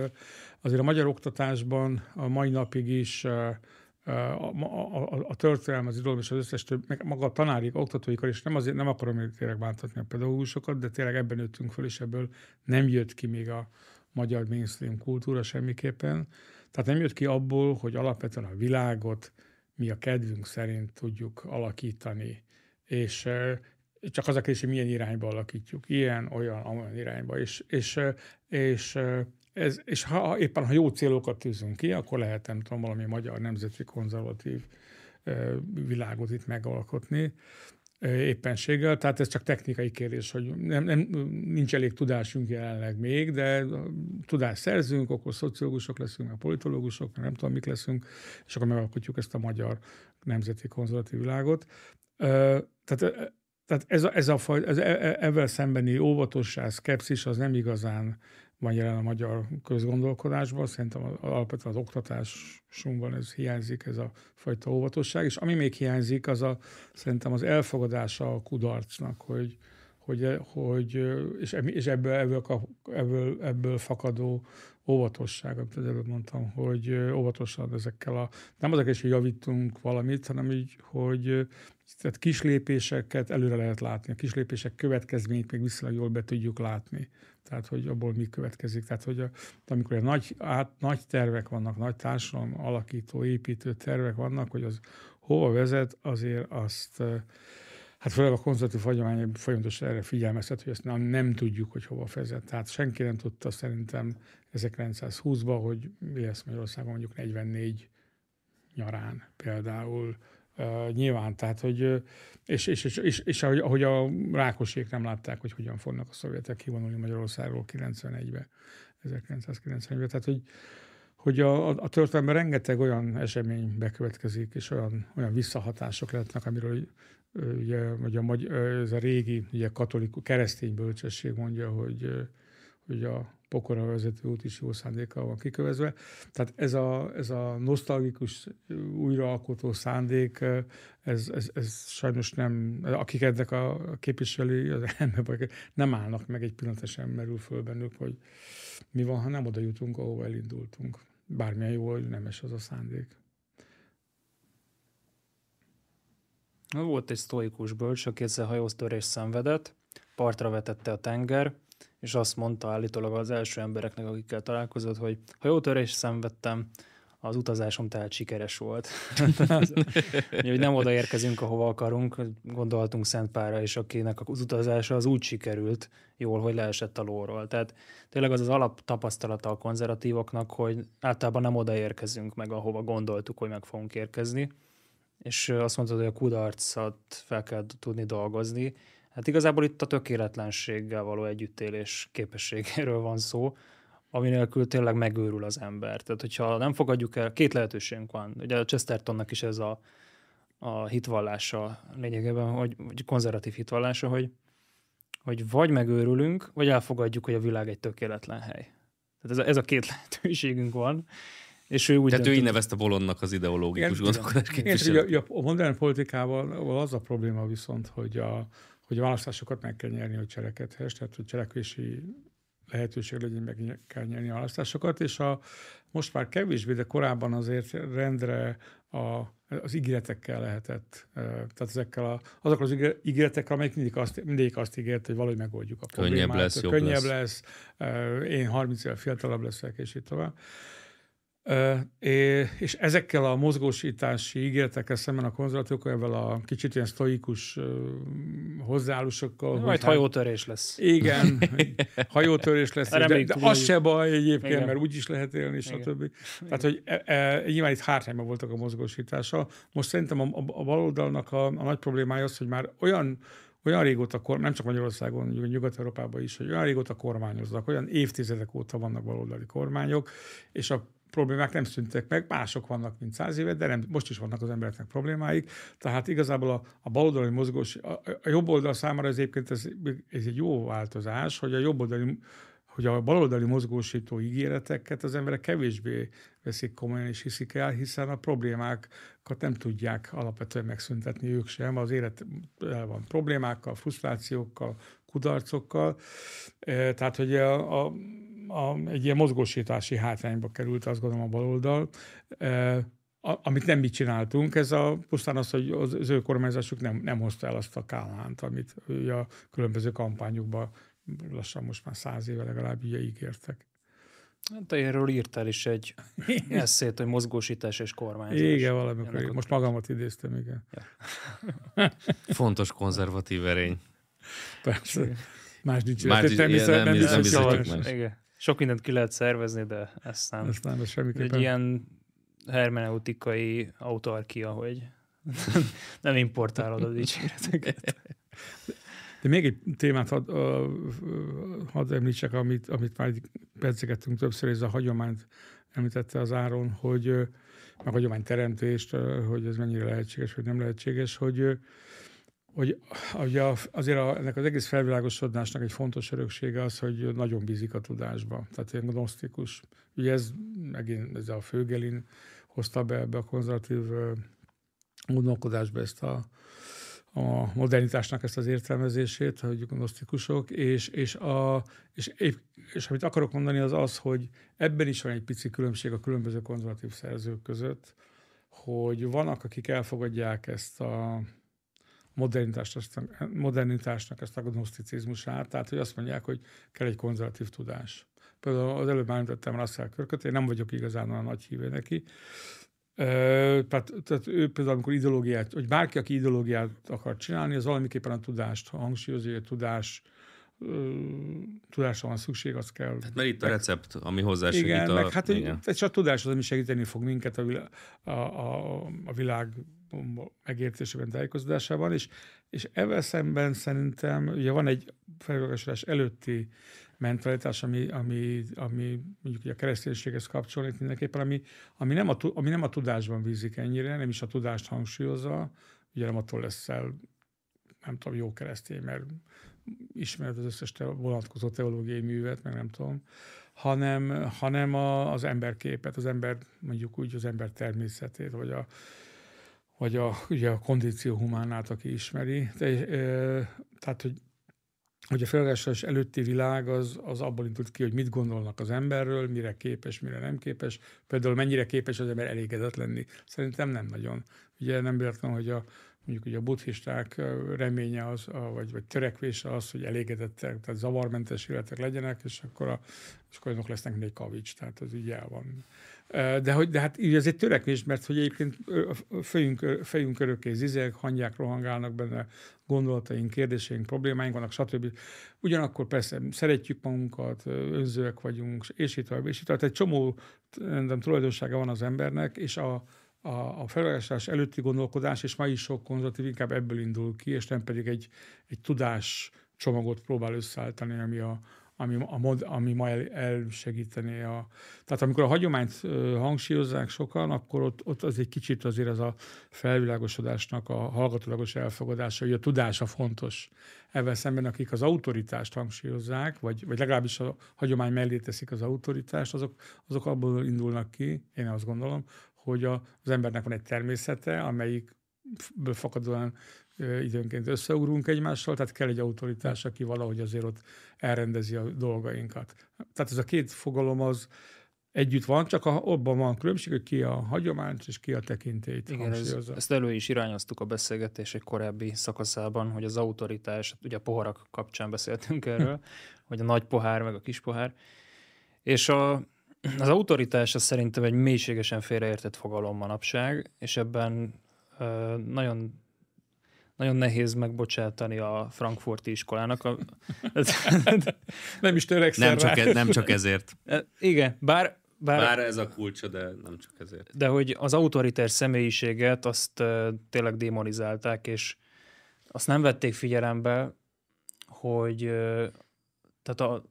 azért a magyar oktatásban a mai napig is a, a, a, a történelem, az irodalom és az összes több, meg maga a tanárik, oktatóikar, és nem, azért, nem akarom tényleg bántatni a pedagógusokat, de tényleg ebben nőttünk föl, és ebből nem jött ki még a magyar mainstream kultúra semmiképpen. Tehát nem jött ki abból, hogy alapvetően a világot mi a kedvünk szerint tudjuk alakítani, és csak az a kérdés, hogy milyen irányba alakítjuk. Ilyen, olyan, olyan irányba. És, és, és, ez, és ha éppen ha jó célokat tűzünk ki, akkor lehet, nem tudom, valami magyar nemzeti konzervatív világot itt megalkotni éppenséggel, tehát ez csak technikai kérdés, hogy nem, nem, nincs elég tudásunk jelenleg még, de tudást szerzünk, akkor szociológusok leszünk, meg politológusok, meg nem tudom, mik leszünk, és akkor megalkotjuk ezt a magyar nemzeti konzervatív világot. Tehát tehát ez a, ez a faj, ez, ezzel e, szembeni óvatosság, szkepszis az nem igazán van jelen a magyar közgondolkodásban, szerintem alapvetően az oktatásunkban ez hiányzik, ez a fajta óvatosság, és ami még hiányzik, az a, szerintem az elfogadása a kudarcnak, hogy, hogy, hogy és, és ebből, ebből, ebből, ebből fakadó óvatosság, amit az előbb mondtam, hogy óvatosan ezekkel a, nem azok is, hogy javítunk valamit, hanem így, hogy tehát kis lépéseket előre lehet látni, a kis lépések következményt még viszonylag jól be tudjuk látni. Tehát, hogy abból mi következik. Tehát, hogy a, amikor a nagy, át, nagy tervek vannak, nagy társadalom alakító, építő tervek vannak, hogy az hova vezet, azért azt Hát főleg a konzervatív hagyomány folyamatosan erre figyelmeztet, hogy ezt nem, nem tudjuk, hogy hova vezet. Tehát senki nem tudta szerintem 1920-ban, hogy mi lesz Magyarországon mondjuk 44 nyarán például. Uh, nyilván, tehát, hogy és, és, és, és, és ahogy, ahogy a rákosék nem látták, hogy hogyan fognak a szovjetek kivonulni Magyarországról 91-be, 1991-ben. Tehát, hogy, hogy a, a, a történelemben rengeteg olyan esemény bekövetkezik, és olyan, olyan visszahatások lehetnek, amiről ugye, vagy a, ez a régi ugye katolikus keresztény bölcsesség mondja, hogy, hogy a pokora vezető út is jó szándékkal van kikövezve. Tehát ez a, ez a nosztalgikus, újraalkotó szándék, ez, ez, ez sajnos nem, akik ennek a képviselői, az ember, nem állnak meg egy pillanat sem merül föl bennük, hogy mi van, ha nem oda jutunk, ahova elindultunk. Bármilyen jó, hogy nemes az a szándék. Volt egy sztoikus bölcs, aki egyszer hajóztörés szenvedett, partra vetette a tenger, és azt mondta állítólag az első embereknek, akikkel találkozott, hogy ha jó törés szenvedtem, az utazásom tehát sikeres volt. hogy nem odaérkezünk, ahova akarunk, gondolhatunk Szentpára, és akinek az utazása az úgy sikerült jól, hogy leesett a lóról. Tehát tényleg az az alap tapasztalata a konzervatívoknak, hogy általában nem odaérkezünk meg, ahova gondoltuk, hogy meg fogunk érkezni, és azt mondtad, hogy a kudarcot fel kell tudni dolgozni, Hát igazából itt a tökéletlenséggel való együttélés képességéről van szó, ami nélkül tényleg megőrül az ember. Tehát, hogyha nem fogadjuk el, két lehetőségünk van. Ugye a Chestertonnak is ez a, a hitvallása lényegében, hogy, vagy konzervatív hitvallása, hogy, hogy vagy megőrülünk, vagy elfogadjuk, hogy a világ egy tökéletlen hely. Tehát ez a, ez a két lehetőségünk van. És ő úgy Tehát döntött, ő így nevezte Bolonnak az ideológikus gondolkodás képviselőt. A, a modern politikával az a probléma viszont, hogy a, hogy a választásokat meg kell nyerni, hogy cselekedhess, tehát hogy cselekvési lehetőség legyen, meg kell nyerni a választásokat, és a, most már kevésbé, de korábban azért rendre a, az ígéretekkel lehetett, tehát ezekkel a, azok az ígéretekkel, amelyek mindig azt, mindig azt ígért, hogy valahogy megoldjuk a problémát. Könnyebb lesz, könnyebb lesz. lesz, én 30 éve fiatalabb leszek, és így tovább. És ezekkel a mozgósítási ígéretekkel szemben a konzervatívok ezzel a kicsit ilyen sztoikus hozzáállásokkal. Majd hát, hajótörés lesz. Igen, hajótörés lesz, de, de az se baj egyébként, Igen. mert úgy is lehet élni, stb. Tehát, hogy e, e, nyilván itt hátrányban voltak a mozgósítása. Most szerintem a, a, a baloldalnak a, a nagy problémája az, hogy már olyan olyan régóta, nem csak Magyarországon, Nyugat-Európában is, hogy olyan régóta kormányoznak, olyan évtizedek óta vannak baloldali kormányok, és a problémák nem szüntek meg, mások vannak, mint száz éve, de nem, most is vannak az embereknek problémáik. Tehát igazából a, a baloldali mozgós, a, a jobb oldal számára ez egyébként ez, ez egy jó változás, hogy a jobb oldali hogy a baloldali mozgósító ígéreteket az emberek kevésbé veszik komolyan és hiszik el, hiszen a problémákat nem tudják alapvetően megszüntetni ők sem. Az élet el van problémákkal, frusztrációkkal, kudarcokkal. E, tehát, hogy a, a a, egy ilyen mozgósítási hátrányba került, azt gondolom a baloldal, e, a, amit nem mi csináltunk, ez a, pusztán az, hogy az, az ő kormányzásuk nem, nem hozta el azt a kálánt, amit a különböző kampányokban lassan most már száz éve legalább így ígértek. Hát te erről írtál is egy eszét, hogy mozgósítás és kormányzás. Igen, valamikor. Most magamat idéztem, igen. Ja. Fontos konzervatív erény. Persze. Más nincs. Más nincs, nem, nem, nem, nem, nem, nem, Igen. Sok mindent ki lehet szervezni, de ezt nem. Ezt nem, ez semmiképpen. Egy ilyen hermeneutikai autarkia, hogy nem importálod a dicséreteket. De még egy témát hadd had említsek, amit, amit már pedzegettünk többször, ez a hagyományt említette az Áron, hogy meg hagyományteremtést, hogy ez mennyire lehetséges, vagy nem lehetséges, hogy hogy ugye azért a, ennek az egész felvilágosodásnak egy fontos öröksége az, hogy nagyon bízik a tudásba, tehát ilyen gnosztikus. Ugye ez megint ez a Főgelin hozta be ebbe a konzervatív gondolkodásba ezt a, a modernitásnak ezt az értelmezését, hogy gnosztikusok, és, és, a, és, és, és amit akarok mondani az az, hogy ebben is van egy pici különbség a különböző konzervatív szerzők között, hogy vannak, akik elfogadják ezt a modernitásnak, ezt a gnoszticizmusát, tehát hogy azt mondják, hogy kell egy konzervatív tudás. Például az előbb említettem Russell Körköt, én nem vagyok igazán olyan nagy híve neki, tehát, tehát ő például, amikor ideológiát, hogy bárki, aki ideológiát akar csinálni, az valamiképpen a tudást hangsúlyozza, hogy a tudás, tudásra van szükség, az kell. Hát mert itt a recept, ami hozzásegít igen, a... Meg, hát, igen. Ez csak a tudás az, ami segíteni fog minket a, világ, a, a, a világ megértésében, tájékozódásában, és, és ebben szemben szerintem ugye van egy felvilágosodás előtti mentalitás, ami, ami, ami mondjuk a kereszténységhez kapcsolódik mindenképpen, ami, ami, nem a, ami nem a tudásban vízik ennyire, nem is a tudást hangsúlyozza, ugye nem attól lesz el, nem tudom, jó keresztény, mert ismered az összes te, vonatkozó teológiai művet, meg nem tudom, hanem, hanem a, az emberképet, az ember, mondjuk úgy az ember természetét, vagy a, vagy a, ugye a kondíció humánát, aki ismeri. De, e, tehát, hogy hogy a felolvasás előtti világ az, az abból indult ki, hogy mit gondolnak az emberről, mire képes, mire nem képes. Például mennyire képes az ember elégedett lenni. Szerintem nem nagyon. Ugye nem véletlen, hogy a, mondjuk ugye a buddhisták reménye az, vagy, vagy törekvése az, hogy elégedettek, tehát zavarmentes életek legyenek, és akkor, a, és akkor azok lesznek még kavics, tehát az így el van. De, hogy, de hát így ez egy törekvés, mert hogy egyébként fejünk, fejünk örökké zizek, hangyák rohangálnak benne, gondolataink, kérdéseink, problémáink vannak, stb. Ugyanakkor persze szeretjük magunkat, önzőek vagyunk, és itt tovább, és itt tovább. Egy csomó nem, tulajdonsága van az embernek, és a, a, a felolvasás előtti gondolkodás, és ma is sok konzervatív inkább ebből indul ki, és nem pedig egy, egy tudás csomagot próbál összeállítani, ami a, ami, a mod, ami ma el, elsegítené a... Tehát amikor a hagyományt hangsúlyozzák sokan, akkor ott, ott az egy kicsit azért az a felvilágosodásnak a hallgatólagos elfogadása, hogy a tudása fontos. Ebben szemben, akik az autoritást hangsúlyozzák, vagy, vagy legalábbis a hagyomány mellé teszik az autoritást, azok, azok abból indulnak ki, én azt gondolom, hogy a, az embernek van egy természete, amelyikből fakadóan időnként összeugrunk egymással, tehát kell egy autoritás, aki valahogy azért ott elrendezi a dolgainkat. Tehát ez a két fogalom az együtt van, csak a, abban van különbség, hogy ki a hagyomány és ki a tekintélyt Igen, ez, ezt elő is irányoztuk a beszélgetés egy korábbi szakaszában, hogy az autoritás, ugye a poharak kapcsán beszéltünk erről, hogy a nagy pohár meg a kis pohár, és a, az autoritás az szerintem egy mélységesen félreértett fogalom manapság, és ebben ö, nagyon nagyon nehéz megbocsátani a frankfurti iskolának. A... nem is törekszel nem csak, e, nem csak ezért. E, igen, bár, bár, bár ez a kulcsa, de nem csak ezért. De hogy az autoritár személyiséget azt uh, tényleg démonizálták, és azt nem vették figyelembe, hogy uh, tehát a,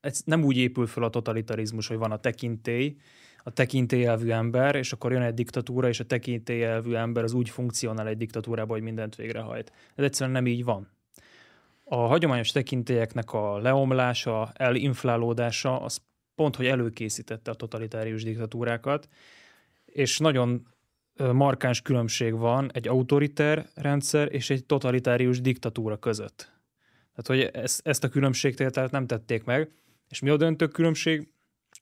ez nem úgy épül fel a totalitarizmus, hogy van a tekintély, a tekintélyelvű ember, és akkor jön egy diktatúra, és a tekintélyelvű ember az úgy funkcionál egy diktatúrában, hogy mindent végrehajt. Ez egyszerűen nem így van. A hagyományos tekintélyeknek a leomlása, elinflálódása, az pont, hogy előkészítette a totalitárius diktatúrákat, és nagyon markáns különbség van egy autoriter rendszer és egy totalitárius diktatúra között. Tehát, hogy ezt, ezt a különbségtételt nem tették meg, és mi a döntő különbség?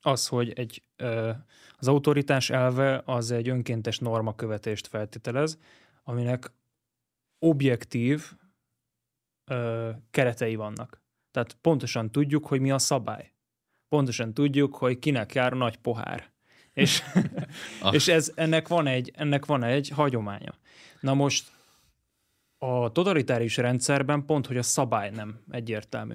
az, hogy egy, az autoritás elve az egy önkéntes normakövetést feltételez, aminek objektív keretei vannak. Tehát pontosan tudjuk, hogy mi a szabály. Pontosan tudjuk, hogy kinek jár nagy pohár. És, és ez, ennek, van egy, ennek van egy hagyománya. Na most a totalitárius rendszerben pont, hogy a szabály nem egyértelmű.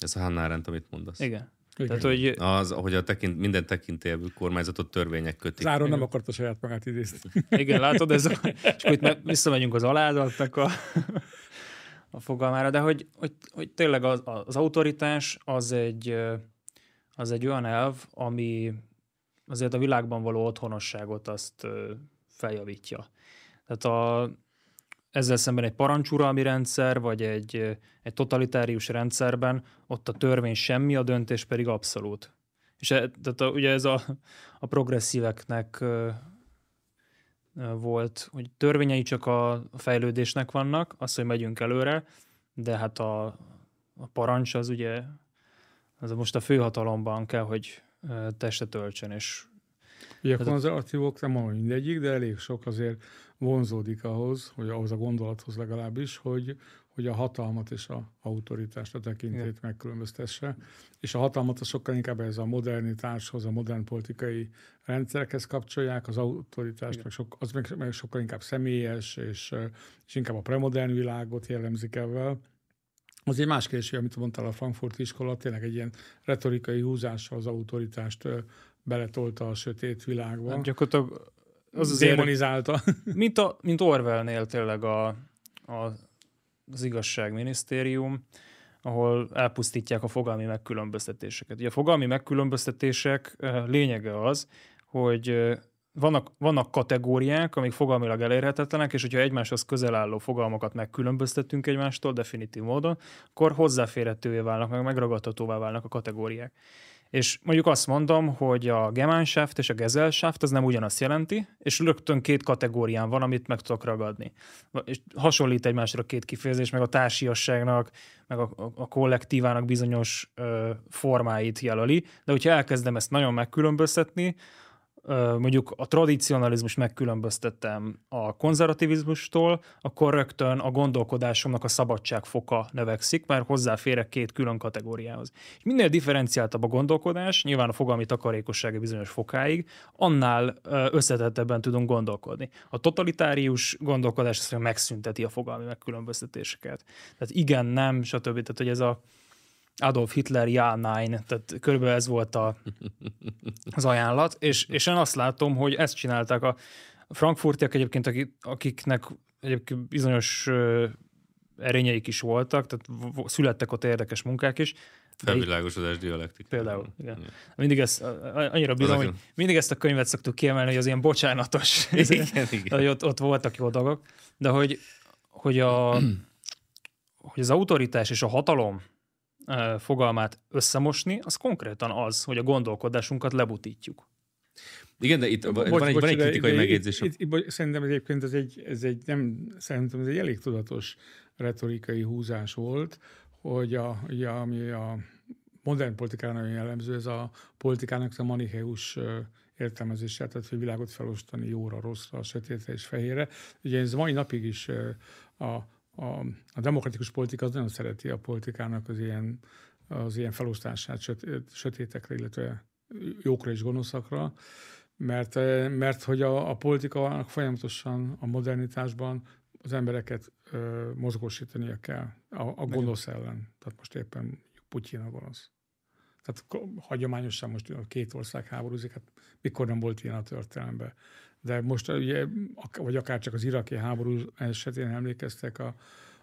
Ez a Hannah Arendt, amit mondasz. Igen. Tehát, hogy... Az, hogy a tekint, minden tekintélyelvű kormányzatot törvények kötik. Záron nem akarta saját magát idézni. Igen, látod, ez a, és akkor itt visszamegyünk az aládatnak a, a fogalmára, de hogy, hogy, hogy tényleg az, az autoritás az egy, az egy olyan elv, ami azért a világban való otthonosságot azt feljavítja. Tehát a, ezzel szemben egy parancsuralmi rendszer, vagy egy, egy totalitárius rendszerben, ott a törvény semmi, a döntés pedig abszolút. És e, tehát a, ugye ez a, a progresszíveknek volt, hogy törvényei csak a fejlődésnek vannak, az, hogy megyünk előre, de hát a, a parancs az ugye az most a főhatalomban kell, hogy testet töltsön, és Ugye a konzervatívok nem mondom mindegyik, de elég sok azért vonzódik ahhoz, hogy ahhoz a gondolathoz legalábbis, hogy, hogy a hatalmat és a autoritást, a tekintét ja. megkülönböztesse. És a hatalmat a sokkal inkább ez a modernitáshoz, a modern politikai rendszerekhez kapcsolják, az autoritást meg, sok, az meg, meg sokkal inkább személyes, és, és inkább a premodern világot jellemzik ebben. Az egy más kérdés, amit mondtál, a Frankfurt iskola tényleg egy ilyen retorikai húzással az autoritást beletolta a sötét világba. Hát gyakorlatilag az azért, démonizálta. Mint, a, mint Orwellnél tényleg a, a, az igazságminisztérium, ahol elpusztítják a fogalmi megkülönböztetéseket. Ugye a fogalmi megkülönböztetések lényege az, hogy vannak, vannak kategóriák, amik fogalmilag elérhetetlenek, és hogyha egymáshoz közel álló fogalmakat megkülönböztetünk egymástól definitív módon, akkor hozzáférhetővé válnak, meg megragadhatóvá válnak a kategóriák. És mondjuk azt mondom, hogy a Gemeinschaft és a Gesellschaft az nem ugyanazt jelenti, és rögtön két kategórián van, amit meg tudok ragadni. És hasonlít egymásra a két kifejezés, meg a társiasságnak, meg a, a kollektívának bizonyos ö, formáit jelöli, de hogyha elkezdem ezt nagyon megkülönböztetni, mondjuk a tradicionalizmus megkülönböztettem a konzervativizmustól, akkor rögtön a gondolkodásomnak a szabadság foka növekszik, mert hozzáférek két külön kategóriához. És minél differenciáltabb a gondolkodás, nyilván a fogalmi takarékossága bizonyos fokáig, annál összetettebben tudunk gondolkodni. A totalitárius gondolkodás azt megszünteti a fogalmi megkülönböztetéseket. Tehát igen, nem, stb. Tehát, hogy ez a Adolf Hitler, ja, nein, tehát körülbelül ez volt a, az ajánlat, és, és én azt látom, hogy ezt csinálták a frankfurtiak egyébként, akiknek egyébként bizonyos erényeik is voltak, tehát születtek ott érdekes munkák is. Felvilágosodás dialektik. Például, igen. igen. Mindig ezt, annyira bírom, hogy mindig ezt a könyvet szoktuk kiemelni, hogy az ilyen bocsánatos, igen, igen. hogy ott, ott voltak jó dolgok, de hogy, hogy, a, hogy az autoritás és a hatalom fogalmát összemosni, az konkrétan az, hogy a gondolkodásunkat lebutítjuk. Igen, de itt bocs, van egy, bocs, van egy kritikai megjegyzés. Itt, itt, itt, szerintem egyébként ez egy, ez egy, nem, szerintem ez egy elég tudatos retorikai húzás volt, hogy a, ugye, ami a modern politikára nagyon jellemző, ez a politikának a manicheus értelmezése, tehát hogy világot felosztani jóra, rosszra, sötétre és fehérre. Ugye ez mai napig is a a, a demokratikus politika az nagyon szereti a politikának az ilyen, az ilyen felosztását sötét, sötétekre, illetve jókra és gonoszakra, mert, mert hogy a, a politika folyamatosan a modernitásban az embereket ö, mozgósítania kell a, a gonosz ellen. Tehát most éppen Putyin a gonosz. Tehát hagyományosan most a két ország háborúzik, hát mikor nem volt ilyen a történelemben. De most ugye, vagy akár csak az iraki háború esetén emlékeztek, a,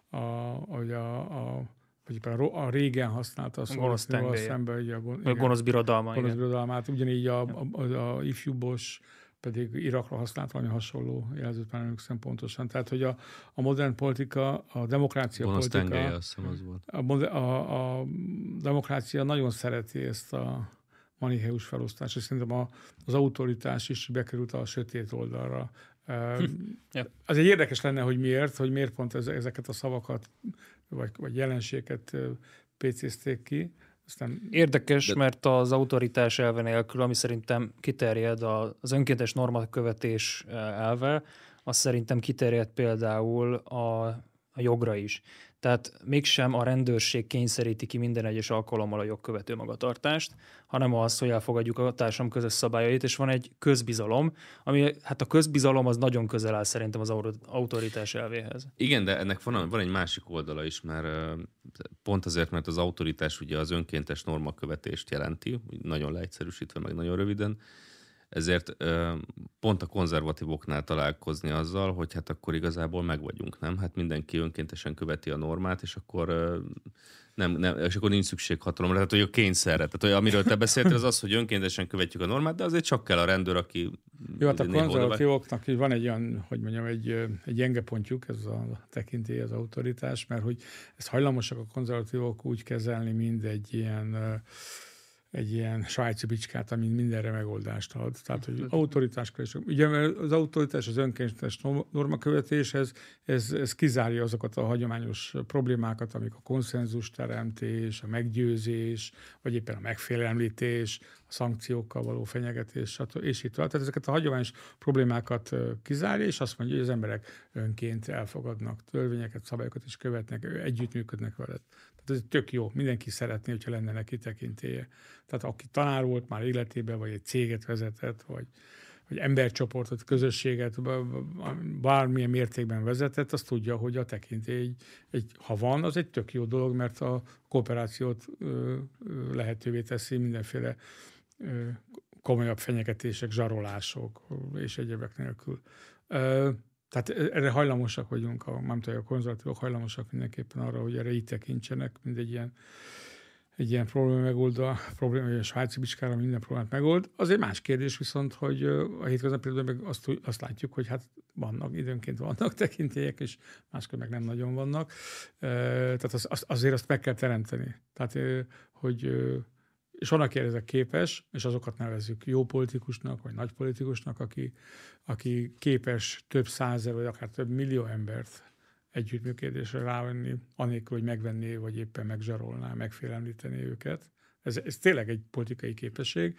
a, a, a, a vagy a, a régen használta a gonosz szemben, ugye a, a gonosz birodalma. Gonosz birodalmát, ugyanígy a, a, a, a ifjú Bosch pedig Irakra használt valami hasonló jelzőt, már nem pontosan. Tehát, hogy a, a modern politika, a demokrácia Gonosz politika, tengely, azt hiszem, az volt. A, a, a demokrácia nagyon szereti ezt a manicheus felosztás, és szerintem a, az autoritás is bekerült a sötét oldalra. Hm. Az egy érdekes lenne, hogy miért, hogy miért pont ezeket a szavakat, vagy, vagy jelenséget pécézték ki. Aztán... Érdekes, de... mert az autoritás elve nélkül, ami szerintem kiterjed az önkéntes normakövetés elve, az szerintem kiterjed például a, a jogra is. Tehát mégsem a rendőrség kényszeríti ki minden egyes alkalommal a jogkövető magatartást, hanem az, hogy elfogadjuk a társam közös szabályait, és van egy közbizalom, ami hát a közbizalom az nagyon közel áll szerintem az autoritás elvéhez. Igen, de ennek van, van egy másik oldala is, mert pont azért, mert az autoritás ugye az önkéntes normakövetést jelenti, nagyon leegyszerűsítve, meg nagyon röviden, ezért pont a konzervatívoknál találkozni azzal, hogy hát akkor igazából meg vagyunk, nem? Hát mindenki önkéntesen követi a normát, és akkor nem, nem, és akkor nincs szükség hatalomra. Tehát, hogy a kényszerre. Tehát, hogy amiről te beszéltél, az az, hogy önkéntesen követjük a normát, de azért csak kell a rendőr, aki... Jó, hát a konzervatívoknak van egy olyan, hogy mondjam, egy, egy gyenge pontjuk, ez a tekintély, az autoritás, mert hogy ezt hajlamosak a konzervatívok úgy kezelni, mint egy ilyen uh, egy ilyen svájci bicskát, ami mindenre megoldást ad. Tehát, hogy autoritás és ugye az autoritás, az önkéntes normakövetéshez, ez, ez kizárja azokat a hagyományos problémákat, amik a konszenzus teremtés, a meggyőzés, vagy éppen a megfélemlítés, a szankciókkal való fenyegetés, és így tovább. Tehát ezeket a hagyományos problémákat kizárja, és azt mondja, hogy az emberek önként elfogadnak törvényeket, szabályokat is követnek, együttműködnek veled. Ez tök jó, mindenki szeretné, hogyha lenne neki tekintélye. Tehát aki tanár volt már életében, vagy egy céget vezetett, vagy, vagy embercsoportot, közösséget bármilyen mértékben vezetett, az tudja, hogy a tekintély, egy, egy, ha van, az egy tök jó dolog, mert a kooperációt ö, ö, lehetővé teszi mindenféle ö, komolyabb fenyegetések, zsarolások és egyebek nélkül. Ö, tehát erre hajlamosak vagyunk, a, nem tudom, a konzervatívok hajlamosak mindenképpen arra, hogy erre így tekintsenek, mint egy ilyen egy ilyen probléma megoldó, probléma, hogy a svájci bicskára minden problémát megold. Az egy más kérdés viszont, hogy a hétköznapi meg azt, azt látjuk, hogy hát vannak, időnként vannak tekintélyek, és máskor meg nem nagyon vannak. Tehát az, az, azért azt meg kell teremteni. Tehát, hogy és van, aki ezek képes, és azokat nevezzük jó politikusnak, vagy nagy politikusnak, aki, aki képes több százer, vagy akár több millió embert együttműködésre rávenni, anélkül, hogy megvenné, vagy éppen megzsarolná, megfélemlíteni őket. Ez, ez tényleg egy politikai képesség.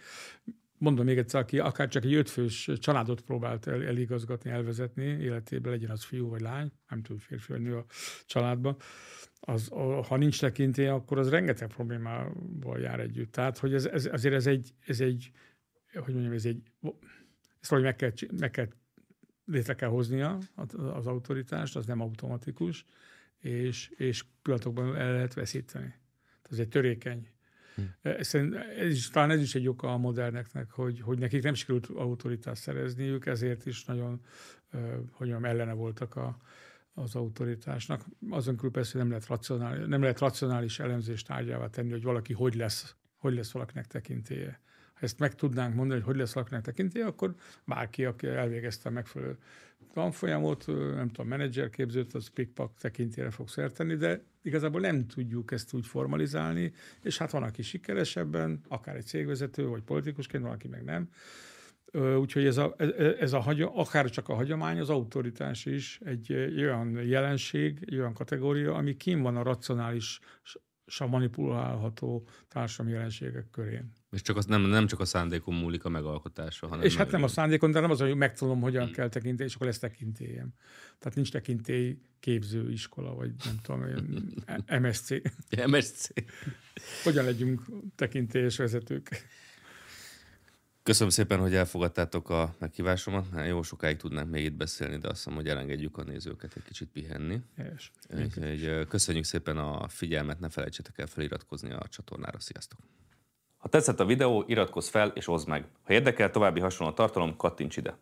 Mondom még egyszer, aki akár csak egy ötfős családot próbált el, eligazgatni, elvezetni életében, legyen az fiú vagy lány, nem tudom, férfi vagy nő a családban, az, ha nincs tekintély, akkor az rengeteg problémával jár együtt. Tehát, hogy ez, ez, azért ez egy, ez egy, hogy mondjam, ez egy, ezt valahogy meg kell, meg kell létre kell hoznia az autoritást, az nem automatikus, és, és pillanatokban el lehet veszíteni. Ez egy törékeny. Ez, is, talán ez is egy oka a moderneknek, hogy, hogy nekik nem sikerült autoritást szerezniük, ezért is nagyon, hogy mondjam, ellene voltak a, az autoritásnak. Azon kívül persze nem lehet, racionális, nem lehet racionális elemzést tárgyává tenni, hogy valaki hogy lesz, hogy lesz valakinek tekintélye. Ha ezt meg tudnánk mondani, hogy hogy lesz valakinek tekintélye, akkor bárki, aki elvégezte megfelelő tanfolyamot, nem tudom, menedzserképzőt, az pikpak tekintére fog szerteni, de igazából nem tudjuk ezt úgy formalizálni, és hát van, aki sikeresebben, akár egy cégvezető, vagy politikusként, van, aki meg nem. Úgyhogy ez a, ez a, akár csak a hagyomány, az autoritás is egy, olyan jelenség, egy olyan kategória, ami kim van a racionális, manipulálható társadalmi jelenségek körén. És csak az, nem, nem csak a szándékon múlik a megalkotása, hanem... És hát nem a szándékon, de nem az, hogy megtudom, hogyan hmm. kell tekintély, és akkor lesz tekintélyem. Tehát nincs tekintély képző iskola, vagy nem tudom, MSC. MSC. hogyan legyünk tekintélyes vezetők. Köszönöm szépen, hogy elfogadtátok a meghívásomat. Hát jó sokáig tudnánk még itt beszélni, de azt hiszem, hogy elengedjük a nézőket egy kicsit pihenni. Helyes. köszönjük szépen a figyelmet, ne felejtsetek el feliratkozni a csatornára. Sziasztok! Ha tetszett a videó, iratkozz fel és oszd meg. Ha érdekel további hasonló tartalom, kattints ide.